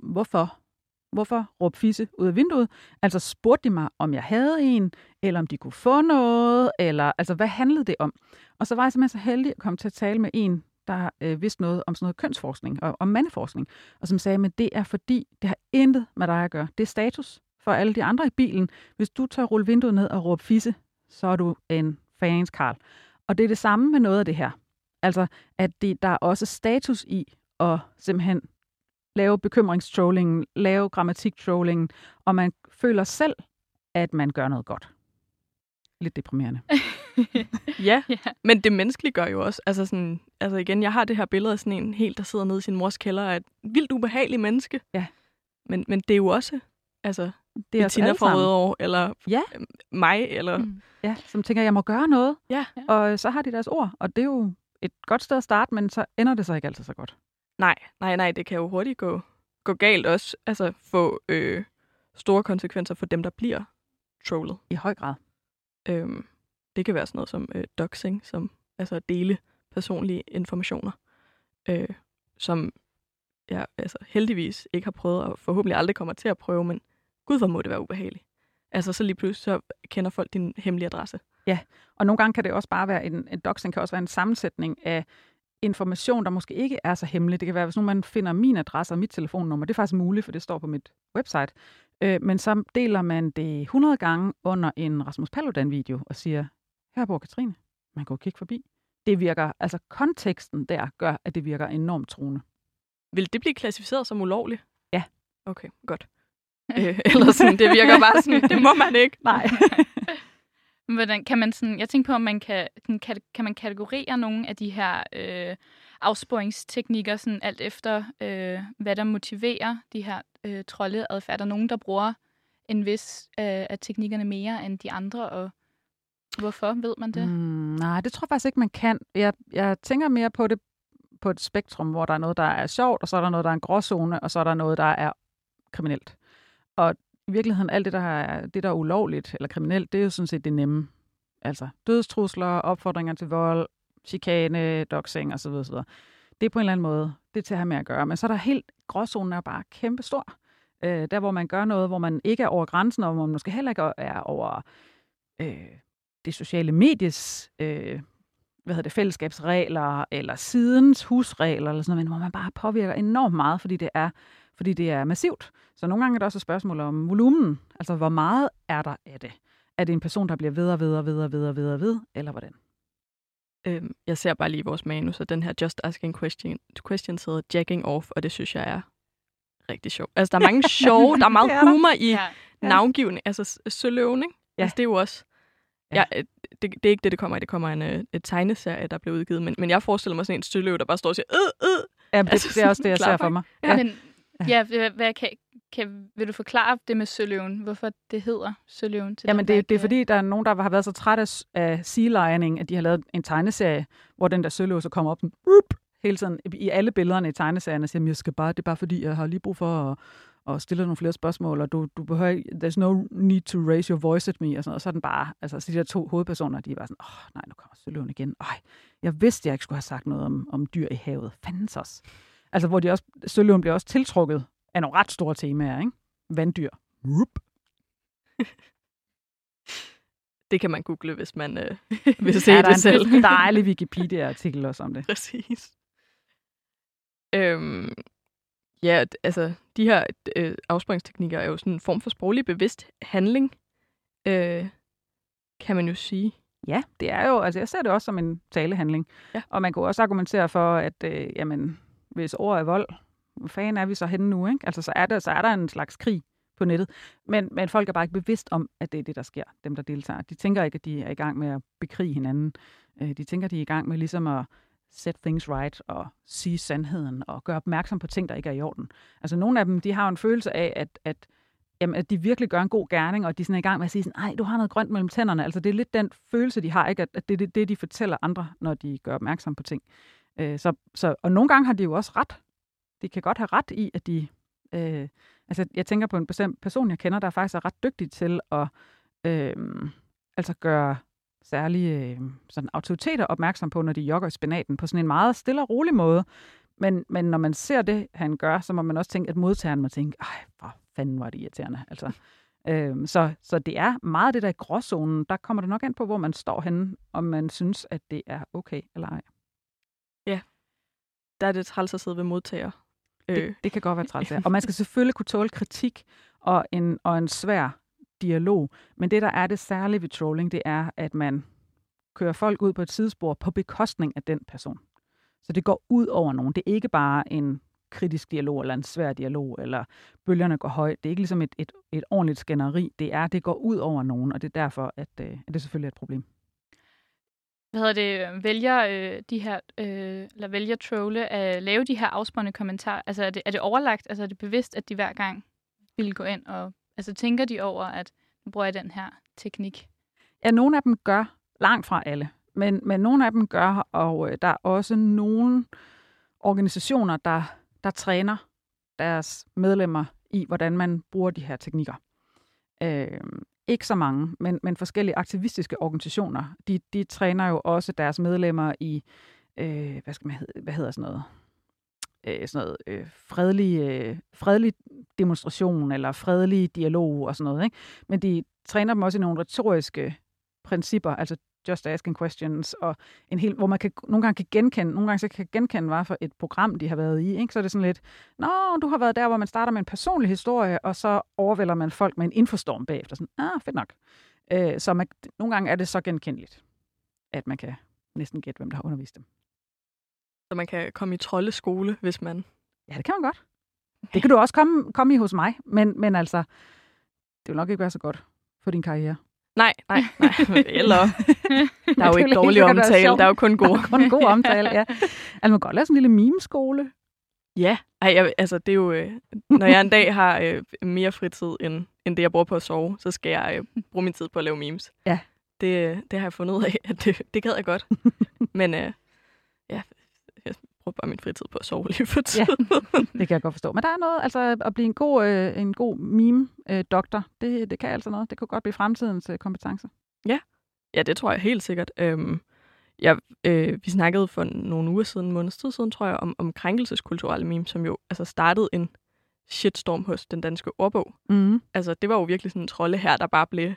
[SPEAKER 3] hvorfor? Hvorfor råbe fisse ud af vinduet? Altså spurgte de mig, om jeg havde en, eller om de kunne få noget, eller altså hvad handlede det om? Og så var jeg simpelthen så heldig at komme til at tale med en, der øh, vidste noget om sådan noget kønsforskning og om mandeforskning, og som sagde, men det er fordi, det har intet med dig at gøre. Det er status for alle de andre i bilen. Hvis du tør rulle vinduet ned og råbe fisse, så er du en fans, Karl. Og det er det samme med noget af det her. Altså, at det, der er også status i at simpelthen lave bekymringstrolling, lave grammatiktrolling, og man føler selv, at man gør noget godt. Lidt deprimerende.
[SPEAKER 2] ja.
[SPEAKER 1] Ja.
[SPEAKER 2] Men det menneskelige gør jo også, altså sådan, altså igen, jeg har det her billede af sådan en helt, der sidder nede i sin mors kælder, af et vildt ubehageligt menneske.
[SPEAKER 3] Ja.
[SPEAKER 2] Men, men det er jo også, altså,
[SPEAKER 3] Det er alle
[SPEAKER 2] fra. Rødovre, eller
[SPEAKER 3] Ja.
[SPEAKER 2] øhm, mig, eller... Mm.
[SPEAKER 3] Ja, som tænker, jeg må gøre noget.
[SPEAKER 2] Ja.
[SPEAKER 3] Og så har de deres ord, og det er jo et godt sted at starte, men så ender det så ikke altid så godt.
[SPEAKER 2] Nej, nej, nej, det kan jo hurtigt gå, gå galt også. Altså få øh, store konsekvenser for dem, der bliver trollet.
[SPEAKER 3] I høj grad.
[SPEAKER 2] Øhm, det kan være sådan noget som øh, doxing, som altså at dele personlige informationer, øh, som jeg altså, heldigvis ikke har prøvet, og forhåbentlig aldrig kommer til at prøve, men gud, hvor må det være ubehageligt. Altså, så lige pludselig så kender folk din hemmelige adresse.
[SPEAKER 3] Og nogle gange kan det også bare være, en, en doxing kan også være en sammensætning af information, der måske ikke er så hemmelig. Det kan være, hvis nu man finder min adresse og mit telefonnummer. Det er faktisk muligt, for det står på mit website. Øh, men så deler man det 100 gange under en Rasmus Paludan-video og siger, her bor Katrine. Man kan jo kigge forbi. Det virker, altså konteksten der gør, at det virker enormt truende.
[SPEAKER 2] Vil det blive klassificeret som ulovligt?
[SPEAKER 3] Ja.
[SPEAKER 2] Okay, godt. øh, eller sådan, det virker bare sådan, det må man ikke.
[SPEAKER 3] Nej.
[SPEAKER 1] Men Hvordan kan man sådan, jeg tænker på, om man kan, kan, kan man kategorere nogle af de her øh, afsporingsteknikker, sådan alt efter, øh, hvad der motiverer de her øh, troldeadfærd. Er der nogen, der bruger en vis øh, af teknikkerne mere end de andre, og hvorfor ved man det?
[SPEAKER 3] Mm, nej, det tror jeg faktisk ikke, man kan. Jeg, jeg tænker mere på det på et spektrum, hvor der er noget, der er sjovt, og så er der noget, der er en gråzone, og så er der noget, der er kriminelt. Og i virkeligheden, alt det, der er, det, der er ulovligt eller kriminelt, det er jo sådan set det nemme. Altså dødstrusler, opfordringer til vold, chikane, doxing osv. osv. Det er på en eller anden måde, det til at have med at gøre. Men så er der helt, gråzonen er bare kæmpe stor. Øh, der, hvor man gør noget, hvor man ikke er over grænsen, og hvor man måske heller ikke er over øh, det sociale medies øh, hvad hedder det, fællesskabsregler, eller sidens husregler, eller sådan noget, men hvor man bare påvirker enormt meget, fordi det er, fordi det er massivt. Så nogle gange er det også et spørgsmål om volumen. Altså, hvor meget er der af det? Er det en person, der bliver ved og ved og ved og ved og ved, og ved eller hvordan?
[SPEAKER 2] Øhm, jeg ser bare lige vores manus, og den her Just Asking question, Questions hedder Jacking Off, og det synes jeg er rigtig sjovt. Altså, der er mange sjove, der er meget humor i ja. navngivning. Altså, søløven, ikke? Ja. Altså, det er jo også... Ja. Ja, det, det er ikke det, det kommer i. Det kommer en øh, et tegneserie, der bliver udgivet. Men, men jeg forestiller mig sådan en støløv, der bare står og siger, øh, øh.
[SPEAKER 3] Ja, det, altså, det er også det, jeg ser for mig.
[SPEAKER 1] Ja. ja. Men, ja, hvad kan, kan, vil du forklare det med søløven? Hvorfor det hedder søløven? Til
[SPEAKER 3] Jamen, det, det er fordi, der er nogen, der har været så trætte af sea lining, at de har lavet en tegneserie, hvor den der søløv så kommer op den, up, hele tiden i alle billederne i tegneserien og siger, jeg skal bare, det er bare fordi, jeg har lige brug for at, og stiller nogle flere spørgsmål, og du, du behøver there's no need to raise your voice at me, og sådan noget. Og så er den bare, altså så de der to hovedpersoner, de er bare sådan, åh oh, nej, nu kommer søløven igen. Ej, jeg vidste, jeg ikke skulle have sagt noget om, om dyr i havet. Fandens også. Altså, hvor de også, søløven bliver også tiltrukket af nogle ret store temaer, ikke? Vanddyr. Rup.
[SPEAKER 2] Det kan man google, hvis man øh, vil se ja, det selv.
[SPEAKER 3] Der er en dejlig Wikipedia-artikel også om det.
[SPEAKER 2] Præcis. Øhm, Ja, altså, de her øh, afsporingsteknikker er jo sådan en form for sproglig bevidst handling, øh, kan man jo sige.
[SPEAKER 3] Ja, det er jo, altså jeg ser det også som en talehandling. Ja. Og man kan også argumentere for, at øh, jamen, hvis ord er vold, hvor fanden er vi så henne nu? Ikke? Altså, så er, der, så er der en slags krig på nettet. Men, men folk er bare ikke bevidst om, at det er det, der sker, dem der deltager. De tænker ikke, at de er i gang med at bekrige hinanden. Øh, de tænker, at de er i gang med ligesom at set things right og sige sandheden og gøre opmærksom på ting, der ikke er i orden. Altså nogle af dem, de har en følelse af, at, at, jamen, at de virkelig gør en god gerning, og de er sådan i gang med at sige sådan, ej, du har noget grønt mellem tænderne. Altså det er lidt den følelse, de har, ikke? at det er det, det, de fortæller andre, når de gør opmærksom på ting. Øh, så, så, og nogle gange har de jo også ret. De kan godt have ret i, at de... Øh, altså jeg tænker på en bestemt person, jeg kender, der faktisk er ret dygtig til at øh, altså gøre særlige øh, sådan autoriteter opmærksom på, når de jogger i spinaten, på sådan en meget stille og rolig måde. Men, men når man ser det, han gør, så må man også tænke, at modtageren må tænke, ej, hvor fanden var det irriterende. Altså, øh, så, så det er meget det der i gråzonen. Der kommer det nok an på, hvor man står henne, om man synes, at det er okay eller ej.
[SPEAKER 2] Ja, der er det træls at sidde ved modtager.
[SPEAKER 3] Det, øh. det kan godt være træls, Og man skal selvfølgelig kunne tåle kritik og en, og en svær dialog. Men det, der er det særlige ved trolling, det er, at man kører folk ud på et sidespor på bekostning af den person. Så det går ud over nogen. Det er ikke bare en kritisk dialog eller en svær dialog, eller bølgerne går højt. Det er ikke ligesom et, et, et ordentligt skænderi. Det er, det går ud over nogen, og det er derfor, at, øh, at det selvfølgelig er et problem.
[SPEAKER 1] Hvad hedder det? Vælger øh, de her, øh, eller vælger trolle at lave de her afspårende kommentarer? Altså er det, er det overlagt? Altså er det bevidst, at de hver gang vil gå ind og Altså tænker de over, at nu bruger jeg den her teknik?
[SPEAKER 3] Ja, nogle af dem gør, langt fra alle, men, men nogle af dem gør, og øh, der er også nogle organisationer, der, der træner deres medlemmer i, hvordan man bruger de her teknikker. Øh, ikke så mange, men, men forskellige aktivistiske organisationer, de, de træner jo også deres medlemmer i, øh, hvad, skal man, hvad hedder sådan noget, øh, sådan noget øh, fredelig, øh, fredelig demonstration eller fredelig dialog og sådan noget. Ikke? Men de træner dem også i nogle retoriske principper, altså just asking questions, og en hel, hvor man kan, nogle gange kan genkende, nogle gange så kan genkende, hvad for et program de har været i. Ikke? Så er det sådan lidt, nå, du har været der, hvor man starter med en personlig historie, og så overvælder man folk med en infostorm bagefter. Sådan, ah, fedt nok. Øh, så man, nogle gange er det så genkendeligt, at man kan næsten gætte, hvem der har undervist dem.
[SPEAKER 2] Så man kan komme i troldeskole, hvis man...
[SPEAKER 3] Ja, det kan man godt. Det kan du også komme, komme i hos mig, men, men altså, det vil nok ikke være så godt for din karriere.
[SPEAKER 2] Nej, nej, nej. Eller, der er jo ikke dårlig omtale, der er jo kun god.
[SPEAKER 3] kun god omtale, ja. Altså, man kan godt lave sådan en lille mimeskole.
[SPEAKER 2] Ja, Ej, jeg, altså det er jo, øh, når jeg en dag har øh, mere fritid, end, end det jeg bruger på at sove, så skal jeg øh, bruge min tid på at lave memes.
[SPEAKER 3] Ja.
[SPEAKER 2] Det, det har jeg fundet ud af, at det, det gad jeg godt. Men øh, ja, bruger bare min fritid på at sove lige for tiden.
[SPEAKER 3] Ja, det kan jeg godt forstå. Men der er noget, altså at blive en god, øh, en god meme-doktor, øh, det, det kan altså noget. Det kunne godt blive fremtidens øh, kompetence.
[SPEAKER 2] Ja. ja, det tror jeg helt sikkert. Øhm, jeg, øh, vi snakkede for nogle uger siden, en måneds tid siden, tror jeg, om, om krænkelseskulturelle meme, som jo altså startede en shitstorm hos den danske ordbog.
[SPEAKER 3] Mm.
[SPEAKER 2] Altså, det var jo virkelig sådan en trolde her, der bare blev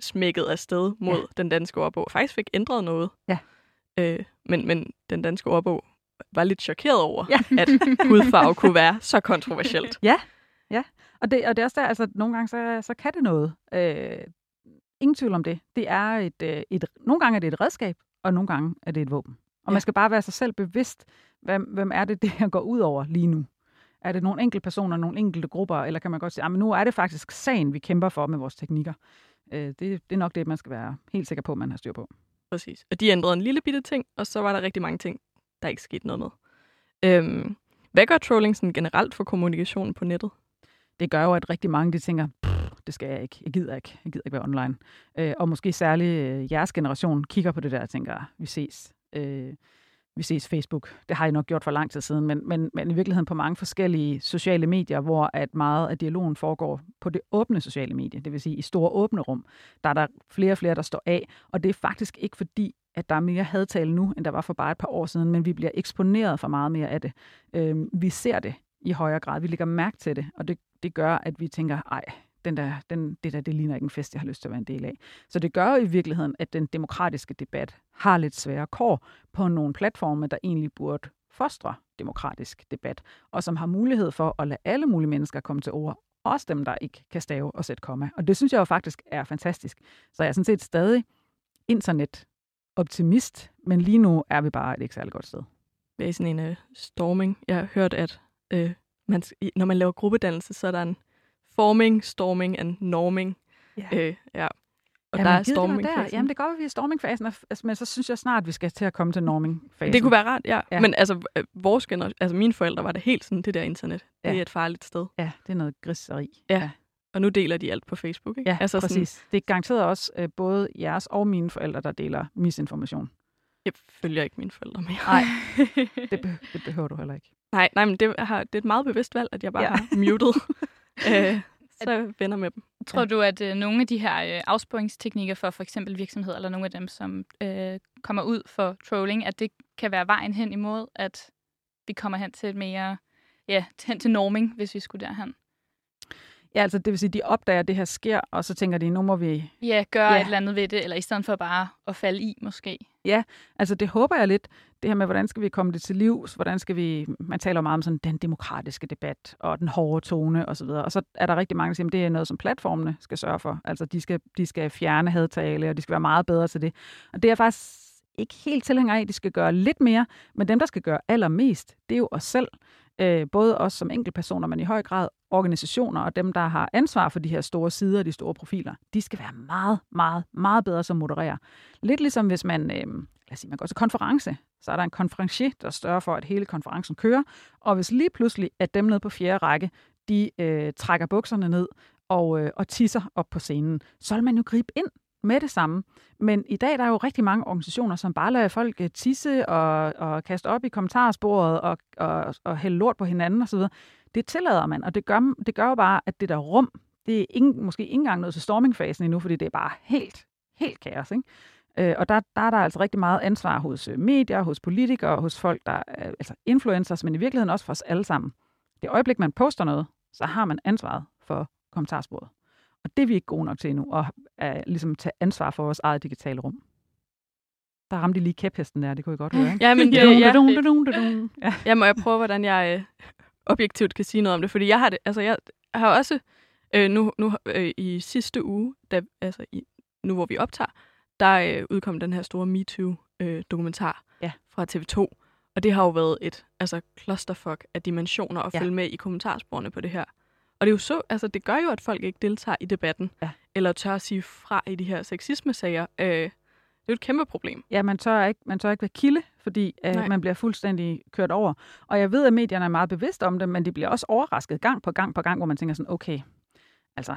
[SPEAKER 2] smækket af sted mod
[SPEAKER 3] Ja.
[SPEAKER 2] den danske ordbog. Faktisk fik ændret noget.
[SPEAKER 3] Ja.
[SPEAKER 2] Øh, men, men den danske ordbog var lidt chokeret over,
[SPEAKER 3] Ja.
[SPEAKER 2] at hudfarve kunne være så kontroversielt.
[SPEAKER 3] Og, det, og det er også der, altså nogle gange, så, så kan det noget. Øh, ingen tvivl om det. Det er et, øh, et, nogle gange er det et redskab, og nogle gange er det et våben. Og
[SPEAKER 2] Ja.
[SPEAKER 3] man skal bare være sig selv bevidst, hvem, hvem er det, det her går ud over lige nu? Er det nogle enkelte personer, nogle enkelte grupper, eller kan man godt sige, at nu er det faktisk sagen, vi kæmper for med vores teknikker? Øh, det, det er nok det, man skal være helt sikker på, man har styr på.
[SPEAKER 2] Præcis. Og de ændrede en lille bitte ting, og så var der rigtig mange ting, der ikke sket noget med. Øhm, hvad gør trolling sådan generelt for kommunikationen på nettet?
[SPEAKER 3] det gør jo, at rigtig mange de tænker, det skal jeg ikke, jeg gider ikke, jeg gider ikke være online. Øh, og måske særligt øh, jeres generation kigger på det der og tænker, vi ses. Øh, vi ses Facebook. Det har jeg nok gjort for lang tid siden, men, men, men i virkeligheden på mange forskellige sociale medier, hvor at meget af dialogen foregår på det åbne sociale medie, det vil sige i store åbne rum. Der er der flere og flere, der står af, og det er faktisk ikke fordi, at der er mere hadtale nu, end der var for bare et par år siden, men vi bliver eksponeret for meget mere af det. Øhm, vi ser det i højere grad. Vi lægger mærke til det, og det, det gør, at vi tænker, ej, den der, den, det der, det ligner ikke en fest, jeg har lyst til at være en del af. Så det gør jo i virkeligheden, at den demokratiske debat har lidt svære kår på nogle platforme, der egentlig burde fostre demokratisk debat, og som har mulighed for at lade alle mulige mennesker komme til ord, også dem, der ikke kan stave og sætte komma. Og det synes jeg jo faktisk er fantastisk. Så jeg er sådan set stadig internet-optimist, men lige nu er vi bare et ikke særlig godt sted.
[SPEAKER 2] Det er sådan en uh, storming. Jeg har hørt, at uh, man, når man laver gruppedannelse, så er der en forming, storming og norming.
[SPEAKER 3] Ja.
[SPEAKER 2] Øh, ja. Og
[SPEAKER 3] Jamen,
[SPEAKER 2] der er
[SPEAKER 3] det
[SPEAKER 2] storming.
[SPEAKER 3] Der. Jamen, det går, at vi er i stormingfasen, altså, men så synes jeg snart, vi skal til at komme til normingfasen.
[SPEAKER 2] Det kunne være rart, ja.
[SPEAKER 3] Ja.
[SPEAKER 2] ja. Men altså, øh, vores generation, altså mine forældre var det helt sådan, det der internet. Det
[SPEAKER 3] Ja.
[SPEAKER 2] er et farligt sted.
[SPEAKER 3] Ja, det er noget griseri.
[SPEAKER 2] Ja. Og nu deler de alt på Facebook, ikke?
[SPEAKER 3] Ja, altså præcis. Sådan, det er garanteret også øh, både jeres og mine forældre, der deler misinformation.
[SPEAKER 2] jeg følger ikke mine forældre mere.
[SPEAKER 3] Nej, det, be- det behøver du heller ikke.
[SPEAKER 2] Nej, nej, men det, har, det er et meget bevidst valg, at jeg bare
[SPEAKER 3] Ja.
[SPEAKER 2] ja. har muted. øh, så venner med dem.
[SPEAKER 1] Tror du, at øh, nogle af de her øh, afsporingsteknikker for for eksempel virksomheder, eller nogle af dem, som øh, kommer ud for trolling, at det kan være vejen hen imod, at vi kommer hen til et mere, ja, hen til norming, hvis vi skulle derhen?
[SPEAKER 3] Ja, altså det vil sige, de opdager, at det her sker, og så tænker de, nu må vi...
[SPEAKER 1] Ja, gøre
[SPEAKER 3] Ja.
[SPEAKER 1] et eller andet ved det, eller i stedet for bare at falde i, måske.
[SPEAKER 3] Ja, Altså det håber jeg lidt, det her med, hvordan skal vi komme det til livs, hvordan skal vi... Man taler meget om sådan den demokratiske debat, og den hårde tone osv., og så er der rigtig mange, der siger, at det er noget, som platformene skal sørge for. Altså de skal, de skal fjerne hadtale, og de skal være meget bedre til det. Og det er jeg faktisk ikke helt tilhænger af, at de skal gøre lidt mere, men dem, der skal gøre allermest, det er jo os selv. Øh, både os som enkeltpersoner, men i høj grad organisationer og dem, der har ansvar for de her store sider og de store profiler, de skal være meget, meget, meget bedre som modererer. Lidt ligesom hvis man, øh, lad os sige, man går til konference, så er der en konferencier, der sørger for, at hele konferencen kører, og hvis lige pludselig, at dem nede på fjerde række, de øh, trækker bukserne ned og, øh, og tisser op på scenen, så vil man jo gribe ind med det samme. Men i dag der er jo rigtig mange organisationer, som bare lader folk øh, tisse og, og kaste op i kommentarsporet og, og, og hælde lort på hinanden osv. Det tillader man, og det gør, det gør jo bare, at det der rum, det er ingen, måske ikke engang nået til stormingfasen endnu, fordi det er bare helt, helt kaos. Ikke? Øh, og der, der er der altså rigtig meget ansvar hos øh, medier, hos politikere, hos folk, der er altså influencers, men i virkeligheden også for os alle sammen. Det øjeblik, man poster noget, så har man ansvaret for kommentarsporet. Og det er vi ikke gode nok til endnu, at uh, ligesom tage ansvar for vores eget digitale rum. Der ramte de lige kæphesten der, det kunne I godt høre, ikke?
[SPEAKER 2] Ja, men det, ja,
[SPEAKER 3] dun, dun, dun, dun. Ja.
[SPEAKER 2] jeg må jeg prøve, hvordan jeg øh, objektivt kan sige noget om det. Fordi jeg har det, altså jeg har også, øh, nu, nu øh, i sidste uge, da, altså i, nu hvor vi optager, der øh, udkom den her store MeToo-dokumentar
[SPEAKER 3] Ja.
[SPEAKER 2] fra TV2. Og det har jo været et altså, clusterfuck af dimensioner at
[SPEAKER 3] Ja.
[SPEAKER 2] ja. følge med i kommentarsporene på det her. Og det er jo så, altså det gør jo, at folk ikke deltager i debatten,
[SPEAKER 3] Ja.
[SPEAKER 2] eller tør at sige fra i de her sexisme-sager. Øh, det er jo et kæmpe problem.
[SPEAKER 3] Ja, man tør ikke, man tør ikke være kilde, fordi øh,
[SPEAKER 2] Nej.
[SPEAKER 3] man bliver fuldstændig kørt over. Og jeg ved, at medierne er meget bevidste om det, men de bliver også overrasket gang på gang på gang, hvor man tænker sådan, okay, altså,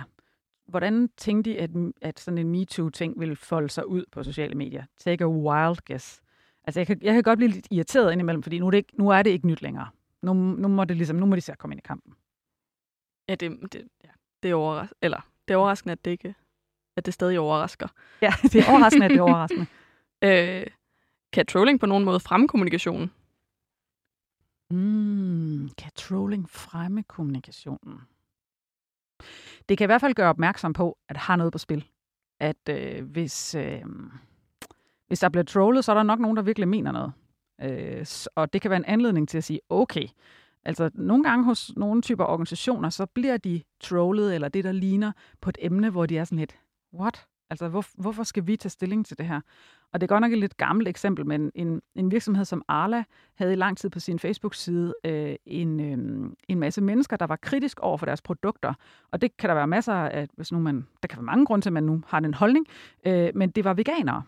[SPEAKER 3] hvordan tænkte de, at, at sådan en MeToo-ting ville folde sig ud på sociale medier? Take a wild guess. Altså, jeg kan, jeg kan godt blive lidt irriteret indimellem, fordi nu er det ikke, nu er det ikke nyt længere. Nu, nu må det ligesom, nu må de så komme ind i kampen.
[SPEAKER 2] Ja, det, det, ja, det er overras eller det er overraskende, at det ikke at det stadig overrasker.
[SPEAKER 3] Ja, det er overraskende, at det er overraskende.
[SPEAKER 2] Øh, kan trolling på nogen måde fremme kommunikationen?
[SPEAKER 3] Mm, kan trolling fremme kommunikationen? Det kan i hvert fald gøre opmærksom på, at der har noget på spil. At øh, hvis, øh, hvis der bliver trollet, så er der nok nogen, der virkelig mener noget. Øh, og det kan være en anledning til at sige, okay, altså nogle gange hos nogle typer organisationer, så bliver de trollet, eller det, der ligner på et emne, hvor de er sådan lidt, what? Altså, hvor, hvorfor skal vi tage stilling til det her? Og det er godt nok et lidt gammelt eksempel, men en, en virksomhed som Arla havde i lang tid på sin Facebook-side øh, en, øh, en masse mennesker, der var kritisk over for deres produkter. Og det kan der være masser af, hvis nu man, der kan være mange grunde til, at man nu har den holdning, øh, men det var veganere.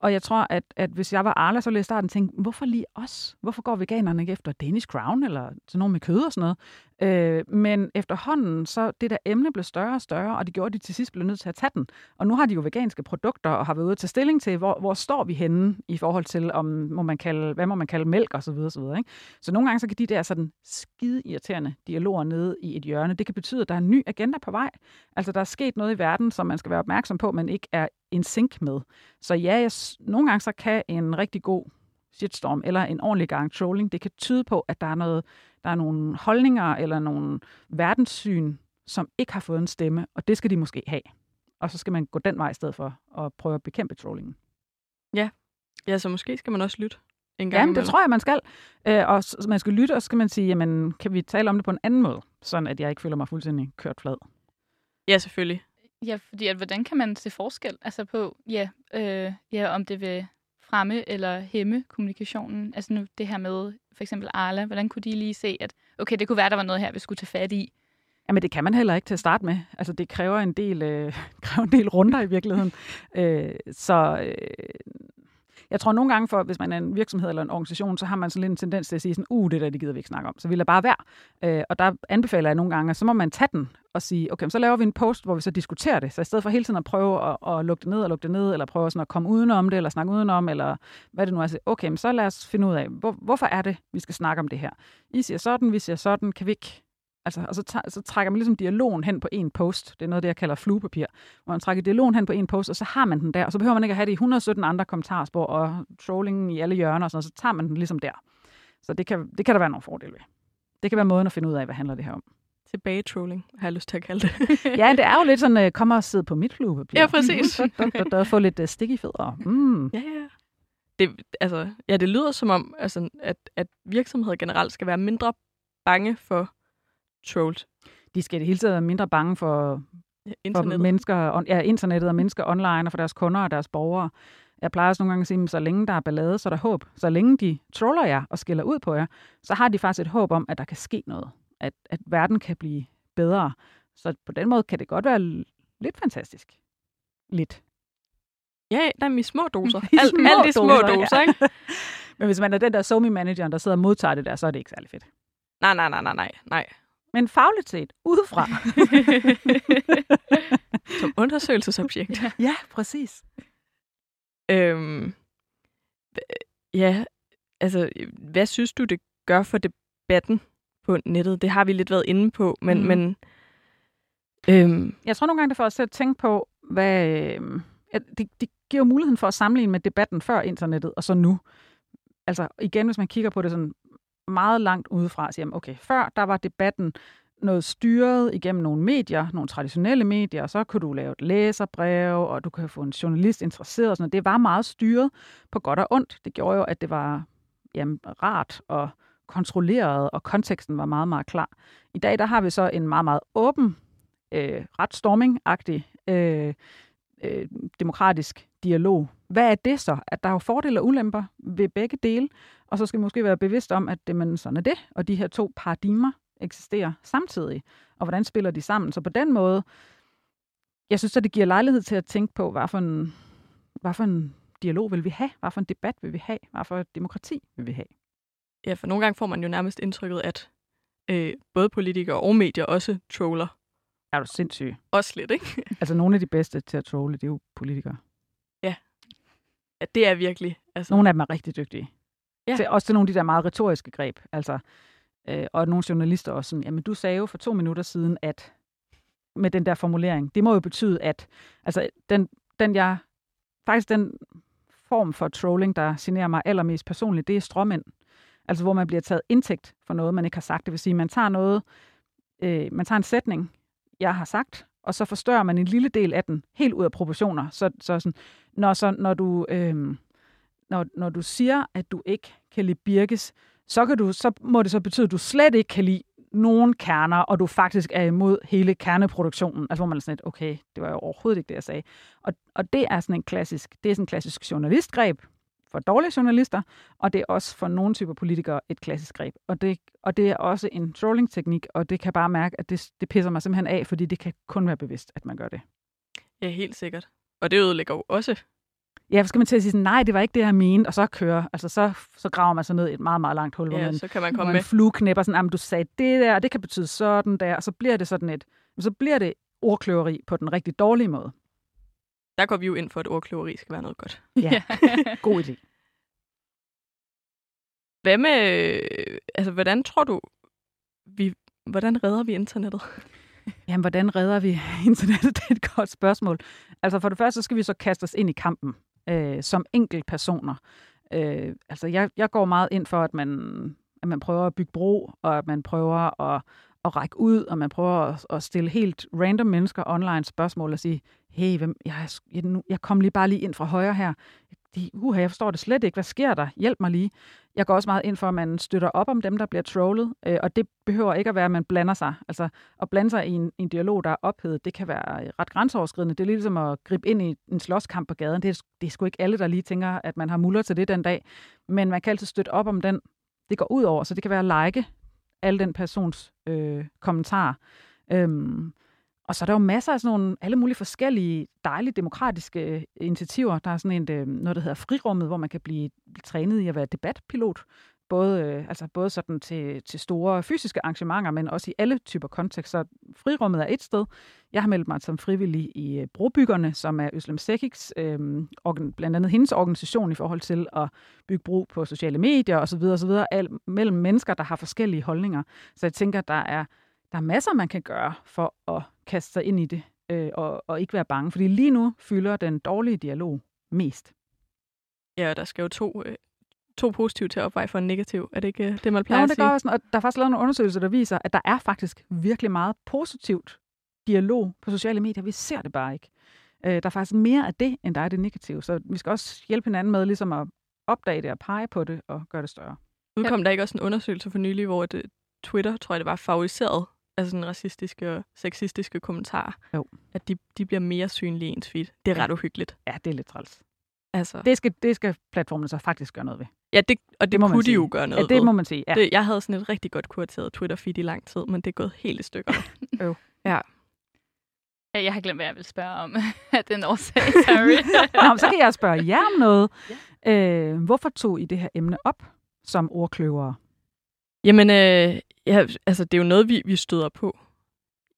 [SPEAKER 3] Og jeg tror, at, at hvis jeg var Arla, så ville jeg starten tænke, hvorfor lige os? Hvorfor går veganerne ikke efter Danish Crown eller sådan noget med kød og sådan noget? Øh, men efterhånden, så det der emne blev større og større, og det gjorde, at de til sidst blev nødt til at tage den. Og nu har de jo veganske produkter, og har været ude til stilling til, hvor, hvor står vi henne i forhold til, om må man kalde, hvad må man kalde mælk og så videre, så videre. Ikke? Så nogle gange så kan de der sådan skide irriterende dialoger nede i et hjørne, det kan betyde, at der er en ny agenda på vej. Altså der er sket noget i verden, som man skal være opmærksom på, men ikke er en sink med. Så ja, jeg, nogle gange så kan en rigtig god shitstorm eller en ordentlig gang trolling, det kan tyde på, at der er, noget, der er nogle holdninger eller nogle verdenssyn, som ikke har fået en stemme, og det skal de måske have. Og så skal man gå den vej i stedet for at prøve at bekæmpe trollingen.
[SPEAKER 2] Ja, ja så måske skal man også lytte en
[SPEAKER 3] gang Jamen, det tror jeg, man skal. Øh, og man skal lytte, og så skal man sige, jamen, kan vi tale om det på en anden måde, sådan at jeg ikke føler mig fuldstændig kørt flad.
[SPEAKER 2] Ja, selvfølgelig.
[SPEAKER 1] Ja, fordi at, hvordan kan man se forskel altså på, ja, øh, ja, om det vil fremme eller hæmme kommunikationen? Altså nu det her med for eksempel Arla, hvordan kunne de lige se, at okay, det kunne være, der var noget her, vi skulle tage fat i?
[SPEAKER 3] Jamen det kan man heller ikke til at starte med. Altså det kræver en del, øh, kræver en del runder i virkeligheden. øh, så øh, jeg tror nogle gange, for hvis man er en virksomhed eller en organisation, så har man sådan lidt en tendens til at sige sådan, uh, det der, det gider vi ikke snakke om, så vi lader bare være. Øh, og der anbefaler jeg nogle gange, at så må man tage den og sige, okay, så laver vi en post, hvor vi så diskuterer det. Så i stedet for hele tiden at prøve at, at lukke det ned og lukke det ned, eller prøve sådan at komme udenom det, eller snakke udenom, eller hvad det nu er, så okay, så lad os finde ud af, hvor, hvorfor er det, vi skal snakke om det her. I siger sådan, vi siger sådan, kan vi ikke Altså, og så, så trækker man ligesom dialogen hen på en post. Det er noget, det jeg kalder fluepapir. Hvor man trækker dialogen hen på en post, og så har man den der. Og så behøver man ikke at have det i 117 andre kommentarspor og trollingen i alle hjørner og sådan noget. Så tager man den ligesom der. Så det kan, det kan der være nogle fordele ved. Det kan være måden at finde ud af, hvad handler det her om.
[SPEAKER 2] Tilbage trolling, har jeg lyst til at kalde det.
[SPEAKER 3] ja, det er jo lidt sådan, uh, kom og sidde på mit fluepapir.
[SPEAKER 2] Ja, præcis.
[SPEAKER 3] Der få lidt uh, stik i fødder. Mm.
[SPEAKER 2] Ja, ja. Det, altså, ja, det lyder som om, altså, at, at virksomheder generelt skal være mindre bange for trolls.
[SPEAKER 3] De skal i det hele taget være mindre bange for, for mennesker, ja, internettet og mennesker online og for deres kunder og deres borgere. Jeg plejer også nogle gange at sige, at så længe der er ballade, så er der håb. Så længe de troller jer og skiller ud på jer, så har de faktisk et håb om, at der kan ske noget. At, at verden kan blive bedre. Så på den måde kan det godt være lidt fantastisk. Lidt.
[SPEAKER 2] Ja, der er i små doser.
[SPEAKER 3] I små
[SPEAKER 2] Alt i små doser, doser ikke?
[SPEAKER 3] Men hvis man er den der SoMe-manageren, der sidder og modtager det der, så er det ikke særlig fedt.
[SPEAKER 2] Nej, nej, nej, nej, nej.
[SPEAKER 3] Men fagligt set, udefra.
[SPEAKER 2] Som undersøgelsesobjekt.
[SPEAKER 3] Ja, ja præcis.
[SPEAKER 2] Øhm, ja, altså, hvad synes du, det gør for debatten på nettet? Det har vi lidt været inde på, men... Mm. men
[SPEAKER 3] øhm, Jeg tror nogle gange, det får os til at tænke på, hvad... Øh, det, det giver muligheden for at sammenligne med debatten før internettet, og så nu. Altså igen, hvis man kigger på det sådan meget langt udefra og siger, okay, før der var debatten noget styret igennem nogle medier, nogle traditionelle medier, og så kunne du lave et læserbrev, og du kan få en journalist interesseret. Og sådan noget. Det var meget styret på godt og ondt. Det gjorde jo, at det var jamen, rart og kontrolleret, og konteksten var meget, meget klar. I dag der har vi så en meget, meget åben, øh, ret storming-agtig øh, øh, demokratisk dialog. Hvad er det så? At der er jo fordele og ulemper ved begge dele, og så skal vi måske være bevidst om, at det, men sådan er det, og de her to paradigmer eksisterer samtidig, og hvordan spiller de sammen. Så på den måde, jeg synes, at det giver lejlighed til at tænke på, hvad for en, hvad for en dialog vil vi have, hvad for en debat vil vi have, hvad for et demokrati vil vi have.
[SPEAKER 2] Ja, for nogle gange får man jo nærmest indtrykket, at øh, både politikere og medier også troller.
[SPEAKER 3] Er du sindssyg?
[SPEAKER 2] Også lidt, ikke?
[SPEAKER 3] altså nogle af de bedste til at trolle, det er jo politikere.
[SPEAKER 2] Det er virkelig Altså,
[SPEAKER 3] Nogle af dem er rigtig dygtige.
[SPEAKER 2] Ja.
[SPEAKER 3] Til, også til nogle af de der meget retoriske greb. Altså, øh, og nogle journalister også sådan, jamen du sagde jo for to minutter siden, at med den der formulering, det må jo betyde, at altså, den, den jeg, faktisk den form for trolling, der generer mig allermest personligt, det er stråmænd. Altså hvor man bliver taget indtægt for noget, man ikke har sagt. Det vil sige, man tager noget, øh, man tager en sætning, jeg har sagt, og så forstørrer man en lille del af den helt ud af proportioner. Så, så sådan, når, så, når, du, øh, når, når du siger, at du ikke kan lide Birkes, så, kan du, så må det så betyde, at du slet ikke kan lide nogen kerner, og du faktisk er imod hele kerneproduktionen. Altså hvor man er sådan lidt, okay, det var jo overhovedet ikke det, jeg sagde. Og, og det er sådan en klassisk, det er sådan en klassisk journalistgreb for dårlige journalister, og det er også for nogle typer politikere et klassisk greb. Og det, og det er også en trolling-teknik, og det kan bare mærke, at det, det pisser mig simpelthen af, fordi det kan kun være bevidst, at man gør det.
[SPEAKER 2] Ja, helt sikkert. Og det ødelægger jo også.
[SPEAKER 3] Ja, skal man til at sige sådan, nej, det var ikke det, jeg mente, og så køre. Altså, så, så graver man sig ned i et meget, meget langt hul, hvor
[SPEAKER 2] Ja,
[SPEAKER 3] man,
[SPEAKER 2] så kan man
[SPEAKER 3] hvor
[SPEAKER 2] komme
[SPEAKER 3] en
[SPEAKER 2] med.
[SPEAKER 3] flue knæpper sådan, du sagde det der, og det kan betyde sådan der, og så bliver det sådan et, så bliver det ordkløveri på den rigtig dårlige måde.
[SPEAKER 2] Der går vi jo ind for, at ordkløveri skal være noget godt.
[SPEAKER 3] Ja, god idé.
[SPEAKER 2] Hvad med, altså hvordan tror du, vi, hvordan redder vi internettet?
[SPEAKER 3] Jamen, hvordan redder vi internettet? Det er et godt spørgsmål. Altså, for det første, så skal vi så kaste os ind i kampen øh, som enkeltpersoner. Øh, altså, jeg, jeg går meget ind for, at man, at man prøver at bygge bro, og at man prøver at, at række ud, og man prøver at, at stille helt random mennesker online spørgsmål og sige, hey, hvem, jeg, jeg, nu- jeg kom lige bare lige ind fra højre her. De, uh, jeg forstår det slet ikke. Hvad sker der? Hjælp mig lige. Jeg går også meget ind for, at man støtter op om dem, der bliver trollet, øh, og det behøver ikke at være, at man blander sig. Altså, at blande sig i en, en dialog, der er ophedet, det kan være øh, ret grænseoverskridende. Det er ligesom at gribe ind i en slåskamp på gaden. Det er, det er sgu ikke alle, der lige tænker, at man har muller til det den dag. Men man kan altid støtte op om den, det går ud over. Så det kan være at like alle den persons øh, kommentarer. Øhm, og så er der jo masser af sådan nogle, alle mulige forskellige dejlige demokratiske øh, initiativer. Der er sådan en, øh, noget, der hedder Frirummet, hvor man kan blive trænet i at være debatpilot. Både, øh, altså både sådan til, til store fysiske arrangementer, men også i alle typer kontekster. Frirummet er et sted. Jeg har meldt mig som frivillig i øh, Brobyggerne, som er Øslem Sekiks, øh, organ, blandt andet hendes organisation i forhold til at bygge bro på sociale medier osv. osv. Al, mellem mennesker, der har forskellige holdninger. Så jeg tænker, der er, der er masser, man kan gøre for at kaste sig ind i det øh, og, og ikke være bange. Fordi lige nu fylder den dårlige dialog mest.
[SPEAKER 2] Ja, og der skal jo to, øh, to positive til at opveje for en negativ. Er det ikke øh, det, man plejer
[SPEAKER 3] Ja,
[SPEAKER 2] at
[SPEAKER 3] det
[SPEAKER 2] sige?
[SPEAKER 3] gør sådan, og der er faktisk lavet nogle undersøgelser, der viser, at der er faktisk virkelig meget positivt dialog på sociale medier. Vi ser det bare ikke. Øh, der er faktisk mere af det, end der er det negative. Så vi skal også hjælpe hinanden med ligesom at opdage det og pege på det og gøre det større.
[SPEAKER 2] Udkom der ikke også en undersøgelse for nylig, hvor det, Twitter, tror jeg det var, favoriseret altså sådan racistiske og sexistiske kommentarer.
[SPEAKER 3] Jo.
[SPEAKER 2] At de, de bliver mere synlige i ens feed. Det er
[SPEAKER 3] Ja.
[SPEAKER 2] ret uhyggeligt.
[SPEAKER 3] Ja, det er lidt træls.
[SPEAKER 2] Altså,
[SPEAKER 3] Det skal, det skal platformene så faktisk gøre noget ved.
[SPEAKER 2] ja, det, og det,
[SPEAKER 3] det må
[SPEAKER 2] det
[SPEAKER 3] man
[SPEAKER 2] kunne de
[SPEAKER 3] sige.
[SPEAKER 2] jo gøre noget
[SPEAKER 3] Ja, det
[SPEAKER 2] ved.
[SPEAKER 3] må man sige. Ja.
[SPEAKER 2] Det, jeg havde sådan et rigtig godt kurateret Twitter-feed i lang tid, men det er gået helt i stykker.
[SPEAKER 1] Ja, jeg har glemt, hvad jeg vil spørge om af den årsag. Sorry.
[SPEAKER 3] Nå, så kan jeg spørge jer om noget. Øh, hvorfor tog I det her emne op som ordkløvere?
[SPEAKER 2] Jamen, øh, ja, altså, det er jo noget, vi, vi støder på.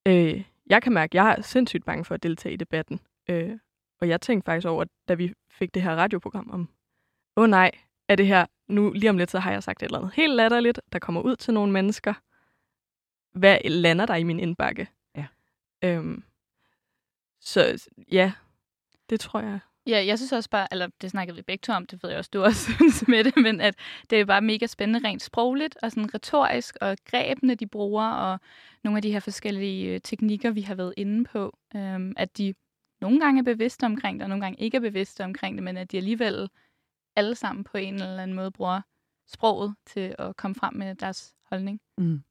[SPEAKER 2] Øh, jeg kan mærke, at jeg er sindssygt bange for at deltage i debatten. Øh, og jeg tænkte faktisk over, da vi fik det her radioprogram om, åh oh, nej, er det her, nu lige om lidt, så har jeg sagt et eller andet helt latterligt, der kommer ud til nogle mennesker. Hvad lander der i min indbakke?
[SPEAKER 3] Ja.
[SPEAKER 2] Øhm, så ja, det tror jeg.
[SPEAKER 1] Ja, jeg synes også bare, eller det snakkede vi begge to om, det ved jeg også, du også synes med det, men at det er bare mega spændende rent sprogligt og sådan retorisk, og grebene, de bruger, og nogle af de her forskellige øh, teknikker, vi har været inde på, øhm, at de nogle gange er bevidste omkring det, og nogle gange ikke er bevidste omkring det, men at de alligevel alle sammen på en eller anden måde bruger sproget til at komme frem med deres holdning.
[SPEAKER 3] Mm.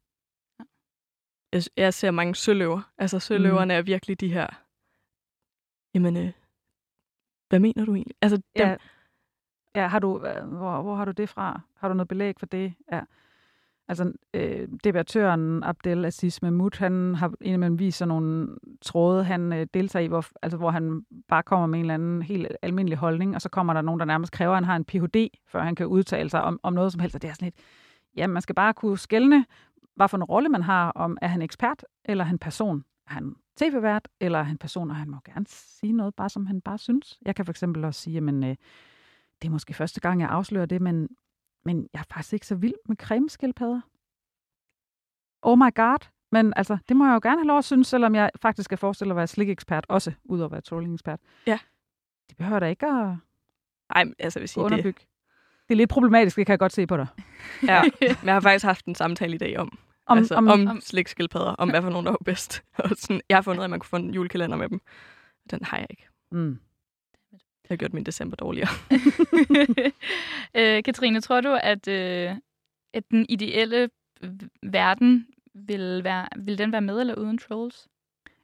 [SPEAKER 2] Jeg, jeg ser mange søløver. Altså søløverne mm. er virkelig de her, jamen, øh, hvad mener du egentlig? Altså, dem,
[SPEAKER 3] Ja, ja har du, hvor, hvor har du det fra? Har du noget belæg for det? Ja. Altså, øh, debattøren Abdel Aziz Mahmoud, han har indimellem vist sådan nogle tråde, han øh, deltager i, hvor, altså, hvor han bare kommer med en eller anden helt almindelig holdning, og så kommer der nogen, der nærmest kræver, at han har en Ph.D., før han kan udtale sig om, om noget som helst. Og det er sådan lidt, ja, man skal bare kunne skelne, hvad for en rolle man har, om er han ekspert, eller er han person? Er han tv-vært, eller er han person, og han må gerne sige noget, bare som han bare synes. Jeg kan for eksempel også sige, at øh, det er måske første gang, jeg afslører det, men, men jeg er faktisk ikke så vild med cremeskildpadder. Oh my god. Men altså, det må jeg jo gerne have lov at synes, selvom jeg faktisk skal forestille at være slik-ekspert, også udover at være trolling-ekspert.
[SPEAKER 2] Ja.
[SPEAKER 3] Det behøver da ikke at
[SPEAKER 2] Ej, men altså, jeg vil sige, det,
[SPEAKER 3] underbygge. Det. det er lidt problematisk, det kan jeg godt se på dig.
[SPEAKER 2] ja, men jeg har faktisk haft en samtale i dag om,
[SPEAKER 3] Om,
[SPEAKER 2] altså,
[SPEAKER 3] om,
[SPEAKER 2] om, om slikskildpadder, om hvad for nogen, der var bedst. Og sådan, jeg har fundet, at man kunne få en julekalender med dem. Den har jeg ikke.
[SPEAKER 3] mm.
[SPEAKER 2] Jeg har gjort min december dårligere.
[SPEAKER 1] øh, Katrine, tror du, at, øh, at den ideelle verden vil, være, vil den være med eller uden trolls?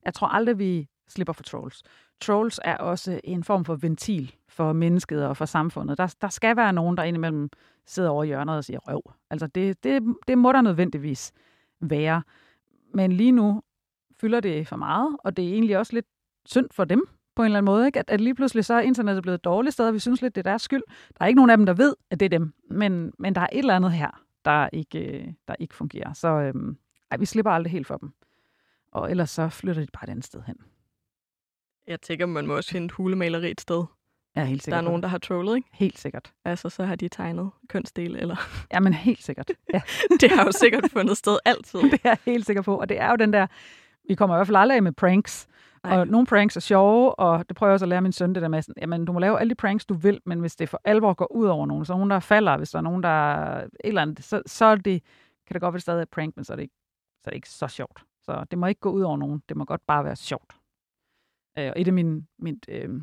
[SPEAKER 3] Jeg tror aldrig, vi slipper for trolls. Trolls er også en form for ventil for mennesket og for samfundet. Der, der skal være nogen, der indimellem sidder over i hjørnet og siger røv. Altså det, det, det må der nødvendigvis være. Men lige nu fylder det for meget, og det er egentlig også lidt synd for dem på en eller anden måde. Ikke? At, at lige pludselig så er internettet blevet et dårligt sted, og vi synes lidt, det er deres skyld. Der er ikke nogen af dem, der ved, at det er dem. Men, men der er et eller andet her, der ikke, øh, der ikke fungerer. Så øhm, ej, vi slipper aldrig helt for dem. Og ellers så flytter de bare et andet sted hen.
[SPEAKER 2] Jeg tænker, man må også finde et hulemaleri et sted.
[SPEAKER 3] Er helt
[SPEAKER 2] Der
[SPEAKER 3] sikker
[SPEAKER 2] er nogen, der har trollet, ikke?
[SPEAKER 3] Helt sikkert.
[SPEAKER 2] Altså, så har de tegnet kønsdel, eller...
[SPEAKER 3] Ja, men helt sikkert. Ja,
[SPEAKER 2] det har jo sikkert fundet sted altid.
[SPEAKER 3] det er jeg helt sikker på. Og det er jo den der, vi kommer i hvert fald aldrig af med pranks.
[SPEAKER 2] Nej.
[SPEAKER 3] Og nogle pranks er sjove, og det prøver jeg også at lære min søn det der med, sådan, jamen du må lave alle de pranks, du vil, men hvis det for alvor går ud over nogen, så er nogen, der falder, hvis der er nogen, der er et eller andet, så, så er det, kan det godt være stadig et prank, men så er, det ikke, så er det ikke så sjovt. Så det må ikke gå ud over nogen, det må godt bare være sjovt. Øh, og et af mine, mit, øh,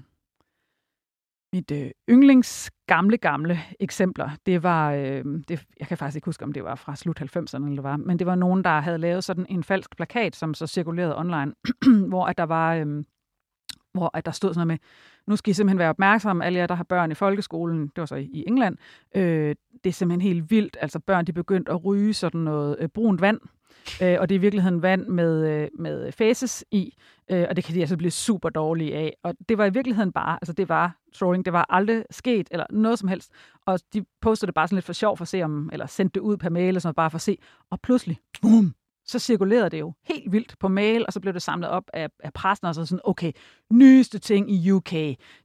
[SPEAKER 3] mit øh, yndlings gamle, gamle eksempler, det var, øh, det, jeg kan faktisk ikke huske, om det var fra slut 90'erne eller hvad, men det var nogen, der havde lavet sådan en falsk plakat, som så cirkulerede online, hvor at der var, øh, hvor at der stod sådan noget med, nu skal I simpelthen være opmærksomme, alle jer, der har børn i folkeskolen, det var så i, i England, øh, det er simpelthen helt vildt, altså børn, de begyndte at ryge sådan noget øh, brunt vand, øh, og det er i virkeligheden vand med, øh, med faces i, øh, og det kan de altså blive super dårlige af. Og det var i virkeligheden bare, altså det var trolling, det var aldrig sket, eller noget som helst. Og de postede det bare sådan lidt for sjov for at se om, eller sendte det ud per mail, eller sådan noget, bare for at se. Og pludselig, boom, så cirkulerede det jo helt vildt på mail, og så blev det samlet op af, af pressen, og så sådan, okay, nyeste ting i UK,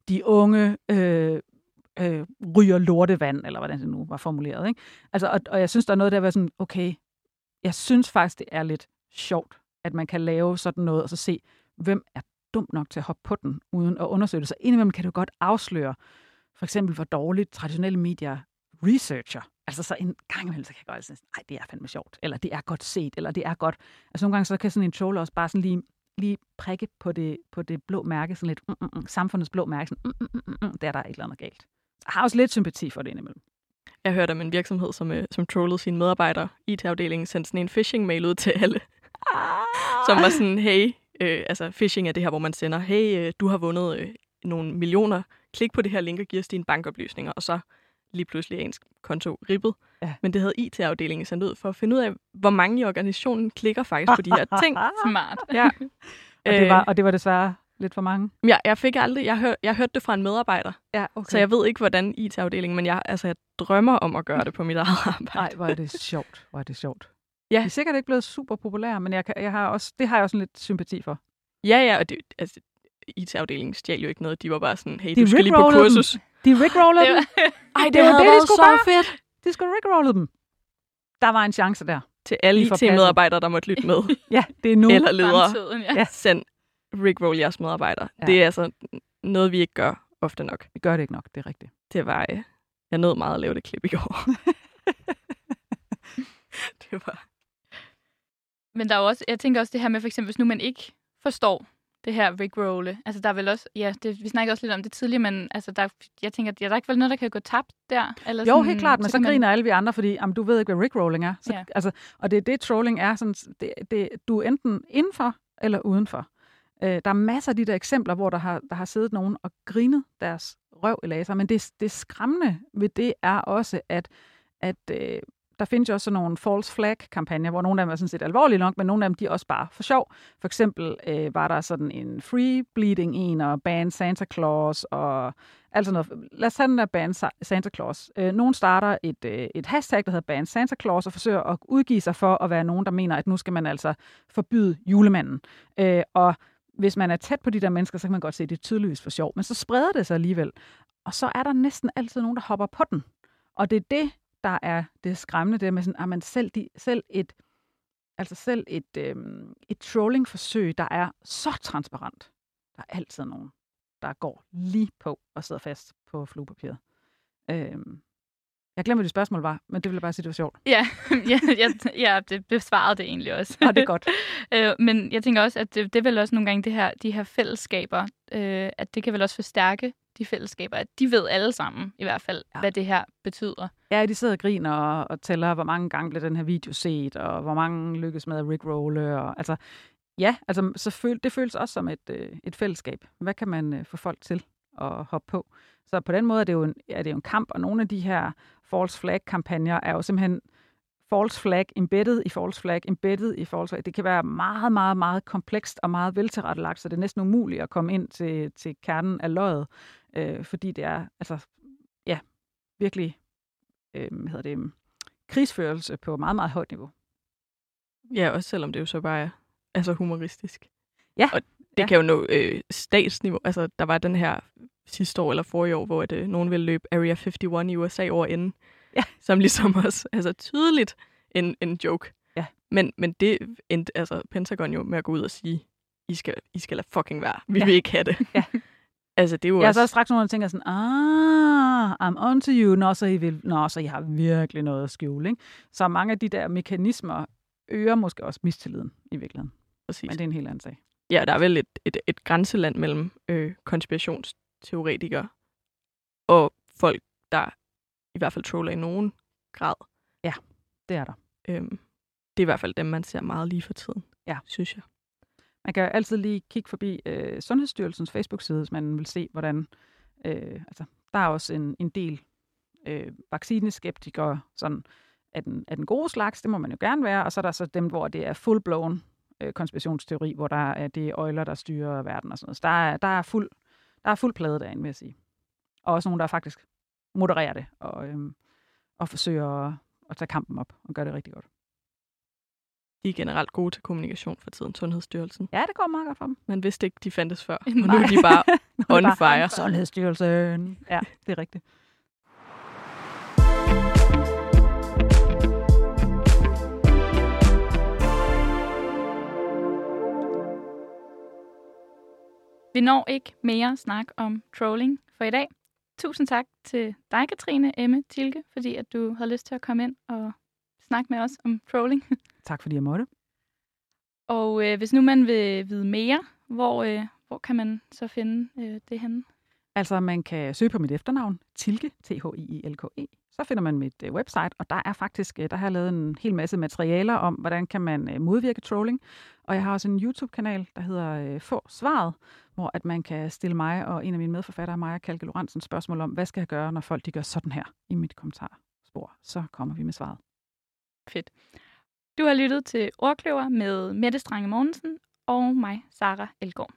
[SPEAKER 3] de unge øh, øh, ryger lortevand, eller hvordan det nu var formuleret. Ikke? Altså, og, og jeg synes, der er noget der, var sådan, okay, jeg synes faktisk, det er lidt sjovt, at man kan lave sådan noget, og så se, hvem er dum nok til at hoppe på den, uden at undersøge det. Så indimellem kan du godt afsløre, for eksempel, hvor dårligt traditionelle medier researcher. Altså så en gang imellem, så kan jeg godt sige, nej, det er fandme sjovt, eller det er godt set, eller det er godt. Altså nogle gange, så kan sådan en troller også bare sådan lige, lige prikke på det, på det blå mærke, sådan lidt, mm, mm, mm, samfundets blå mærke, sådan, mm, mm, mm, mm, der er der et eller andet galt. Jeg har også lidt sympati for det indimellem.
[SPEAKER 2] Jeg hørte om en virksomhed, som, øh, som trollede sine medarbejdere. IT-afdelingen sendte sådan en phishing-mail ud til alle, som var sådan, hey, øh, altså phishing er det her, hvor man sender, hey, øh, du har vundet øh, nogle millioner, klik på det her link og giv os dine bankoplysninger, og så lige pludselig ens konto ribbet.
[SPEAKER 3] Ja.
[SPEAKER 2] Men det havde IT-afdelingen sendt ud for at finde ud af, hvor mange i organisationen klikker faktisk på de her ting.
[SPEAKER 1] Smart.
[SPEAKER 2] Ja.
[SPEAKER 3] Og det, var, og det var desværre lidt for mange.
[SPEAKER 2] Ja, jeg fik aldrig, jeg, hør, jeg hørte det fra en medarbejder,
[SPEAKER 3] Ja, okay.
[SPEAKER 2] så jeg ved ikke, hvordan IT-afdelingen, men jeg, altså, jeg drømmer om at gøre det på mit eget arbejde.
[SPEAKER 3] Nej, hvor er det sjovt. Hvor er det sjovt.
[SPEAKER 2] Ja.
[SPEAKER 3] De er sikkert ikke blevet super populære, men jeg, kan, jeg har også, det har jeg også sådan lidt sympati for.
[SPEAKER 2] Ja, ja, og det, altså, IT-afdelingen stjal jo ikke noget. De var bare sådan, hey,
[SPEAKER 3] De
[SPEAKER 2] du skal lige på
[SPEAKER 3] rickrollede dem.
[SPEAKER 2] kursus.
[SPEAKER 3] De rickrollede
[SPEAKER 1] Det
[SPEAKER 3] dem.
[SPEAKER 2] Ej,
[SPEAKER 3] det var det, de skulle gøre.
[SPEAKER 2] fedt.
[SPEAKER 3] De skulle rickrolle dem. Der var en chance der.
[SPEAKER 2] Til alle IT-medarbejdere, der måtte lytte med.
[SPEAKER 3] Ja, det er nu.
[SPEAKER 2] Eller ledere.
[SPEAKER 1] Fremtiden, ja.
[SPEAKER 3] Ja.
[SPEAKER 2] Send Rickroll jeres medarbejdere.
[SPEAKER 3] Ja.
[SPEAKER 2] Det er altså noget, vi ikke gør ofte nok.
[SPEAKER 3] Vi gør det ikke nok, det er rigtigt.
[SPEAKER 2] Det var... øh, Jeg nød meget at lave det klip i går. det var...
[SPEAKER 1] Men der er også, jeg tænker også det her med, for eksempel, hvis nu man ikke forstår det her rickrolle. Altså, der er vel også, ja, det, vi snakkede også lidt om det tidligere, men altså, der, jeg tænker, ja, der er ikke vel noget, der kan gå tabt der? Eller
[SPEAKER 3] Jo,
[SPEAKER 1] sådan,
[SPEAKER 3] helt klart, men så,
[SPEAKER 1] man-
[SPEAKER 3] griner alle vi andre, fordi jamen, du ved ikke, hvad rickrolling er. Så,
[SPEAKER 1] Ja.
[SPEAKER 3] altså, og det er det, trolling er. Sådan, det, det, du er enten indenfor eller udenfor. Øh, der er masser af de der eksempler, hvor der har, der har siddet nogen og grinet deres røv i laser, men det, det skræmmende ved det er også, at, at øh, der findes jo også sådan nogle false flag-kampagner, hvor nogle af dem er sådan set alvorlige nok, men nogle af dem de er også bare for sjov. For eksempel øh, var der sådan en free bleeding en, og ban Santa Claus, og altså noget. Lad os tage den der ban Santa Claus. Øh, nogen starter et, øh, et hashtag, der hedder ban Santa Claus, og forsøger at udgive sig for at være nogen, der mener, at nu skal man altså forbyde julemanden. Øh, og hvis man er tæt på de der mennesker, så kan man godt se, at det er tydeligvis for sjov, men så spreder det sig alligevel. Og så er der næsten altid nogen, der hopper på den. Og det er det, der er det skræmmende, det med sådan, ah, at man selv, de, selv et, altså selv et, øhm, et trolling-forsøg, der er så transparent. Der er altid nogen, der går lige på og sidder fast på fluepapiret. Øhm, jeg glemmer, hvad det spørgsmål var, men det ville bare sige, det var sjovt.
[SPEAKER 1] Ja, ja, ja, ja det besvarede det egentlig også.
[SPEAKER 3] Og det er godt.
[SPEAKER 1] øh, men jeg tænker også, at det, det er vel også nogle gange det her, de her fællesskaber, øh, at det kan vel også forstærke de fællesskaber, at de ved alle sammen i hvert fald, ja. hvad det her betyder.
[SPEAKER 3] Ja, de sidder og griner og, og tæller, hvor mange gange bliver den her video set, og hvor mange lykkes med at rickrolle. Og, altså, ja, altså, så føl, det føles også som et, øh, et fællesskab. Hvad kan man øh, få folk til at hoppe på? Så på den måde er det jo en, er det jo en kamp, og nogle af de her false flag-kampagner er jo simpelthen false flag embedded i false flag, embedded i false flag. Det kan være meget, meget, meget komplekst og meget veltilrettelagt, så det er næsten umuligt at komme ind til, til kernen af løjet, øh, fordi det er altså, ja, virkelig øh, hvad hedder det, krigsførelse på meget, meget højt niveau.
[SPEAKER 2] Ja, også selvom det jo så bare er altså humoristisk.
[SPEAKER 3] Ja.
[SPEAKER 2] Og det ja. kan jo nå øh, statsniveau. Altså, der var den her sidste år eller forrige år, hvor det, nogen ville løbe Area 51 i USA over enden.
[SPEAKER 3] Ja.
[SPEAKER 2] Som ligesom også altså tydeligt en, en joke.
[SPEAKER 3] Ja.
[SPEAKER 2] Men, men det endte altså Pentagon jo med at gå ud og sige, I skal, I skal lade fucking være. Vi
[SPEAKER 3] ja.
[SPEAKER 2] vil ikke have det.
[SPEAKER 3] Ja.
[SPEAKER 2] altså, det er jo
[SPEAKER 3] Jeg
[SPEAKER 2] også...
[SPEAKER 3] så straks nogen, der tænker sådan, ah, I'm on to you. Nå, så I, vil, nå, så I har virkelig noget at skjule. Ikke? Så mange af de der mekanismer øger måske også mistilliden i virkeligheden.
[SPEAKER 2] Præcis.
[SPEAKER 3] Men det er en helt anden sag.
[SPEAKER 2] Ja, der er vel et, et, et grænseland mellem øh, konspirationsteoretikere og folk, der i hvert fald troller i nogen grad.
[SPEAKER 3] Ja, det er der.
[SPEAKER 2] Øhm, det er i hvert fald dem, man ser meget lige for tiden,
[SPEAKER 3] ja.
[SPEAKER 2] synes jeg.
[SPEAKER 3] Man kan altid lige kigge forbi øh, Sundhedsstyrelsens Facebook-side, hvis man vil se, hvordan... Øh, altså, der er også en, en del øh, vaccineskeptikere sådan, af, den, af den gode slags, det må man jo gerne være, og så er der så dem, hvor det er full-blown øh, konspirationsteori, hvor der er det øjler, der styrer verden og sådan noget. Så der er, der er fuld, der er fuld plade derinde, vil jeg sige. Og også nogen, der faktisk modererer det og, øhm, og forsøger at, at tage kampen op og gøre det rigtig godt.
[SPEAKER 2] De er generelt gode til kommunikation for tiden, Sundhedsstyrelsen.
[SPEAKER 3] Ja, det går meget godt for dem.
[SPEAKER 2] Man vidste ikke, de fandtes før, og nu er de bare on fire.
[SPEAKER 3] Sundhedsstyrelsen. Ja, det er rigtigt.
[SPEAKER 1] Vi når ikke mere snak om trolling for i dag. Tusind tak til dig, Katrine Emme Tilke, fordi at du havde lyst til at komme ind og snakke med os om trolling.
[SPEAKER 3] Tak fordi jeg måtte.
[SPEAKER 1] Og øh, hvis nu man vil vide mere, hvor, øh, hvor kan man så finde øh, det henne?
[SPEAKER 3] Altså, man kan søge på mit efternavn, Tilke, T-H-I-I-L-K-E. Så finder man mit øh, website, og der er faktisk, øh, der har jeg lavet en hel masse materialer om, hvordan kan man øh, modvirke trolling. Og jeg har også en YouTube-kanal, der hedder øh, Få Svaret, hvor at man kan stille mig og en af mine medforfattere, Maja Kalke Lorentzen, spørgsmål om, hvad skal jeg gøre, når folk de gør sådan her i mit kommentarspor. Så kommer vi med svaret.
[SPEAKER 1] Fedt. Du har lyttet til Ordkløver med Mette Strange Mogensen og mig, Sara Elgård.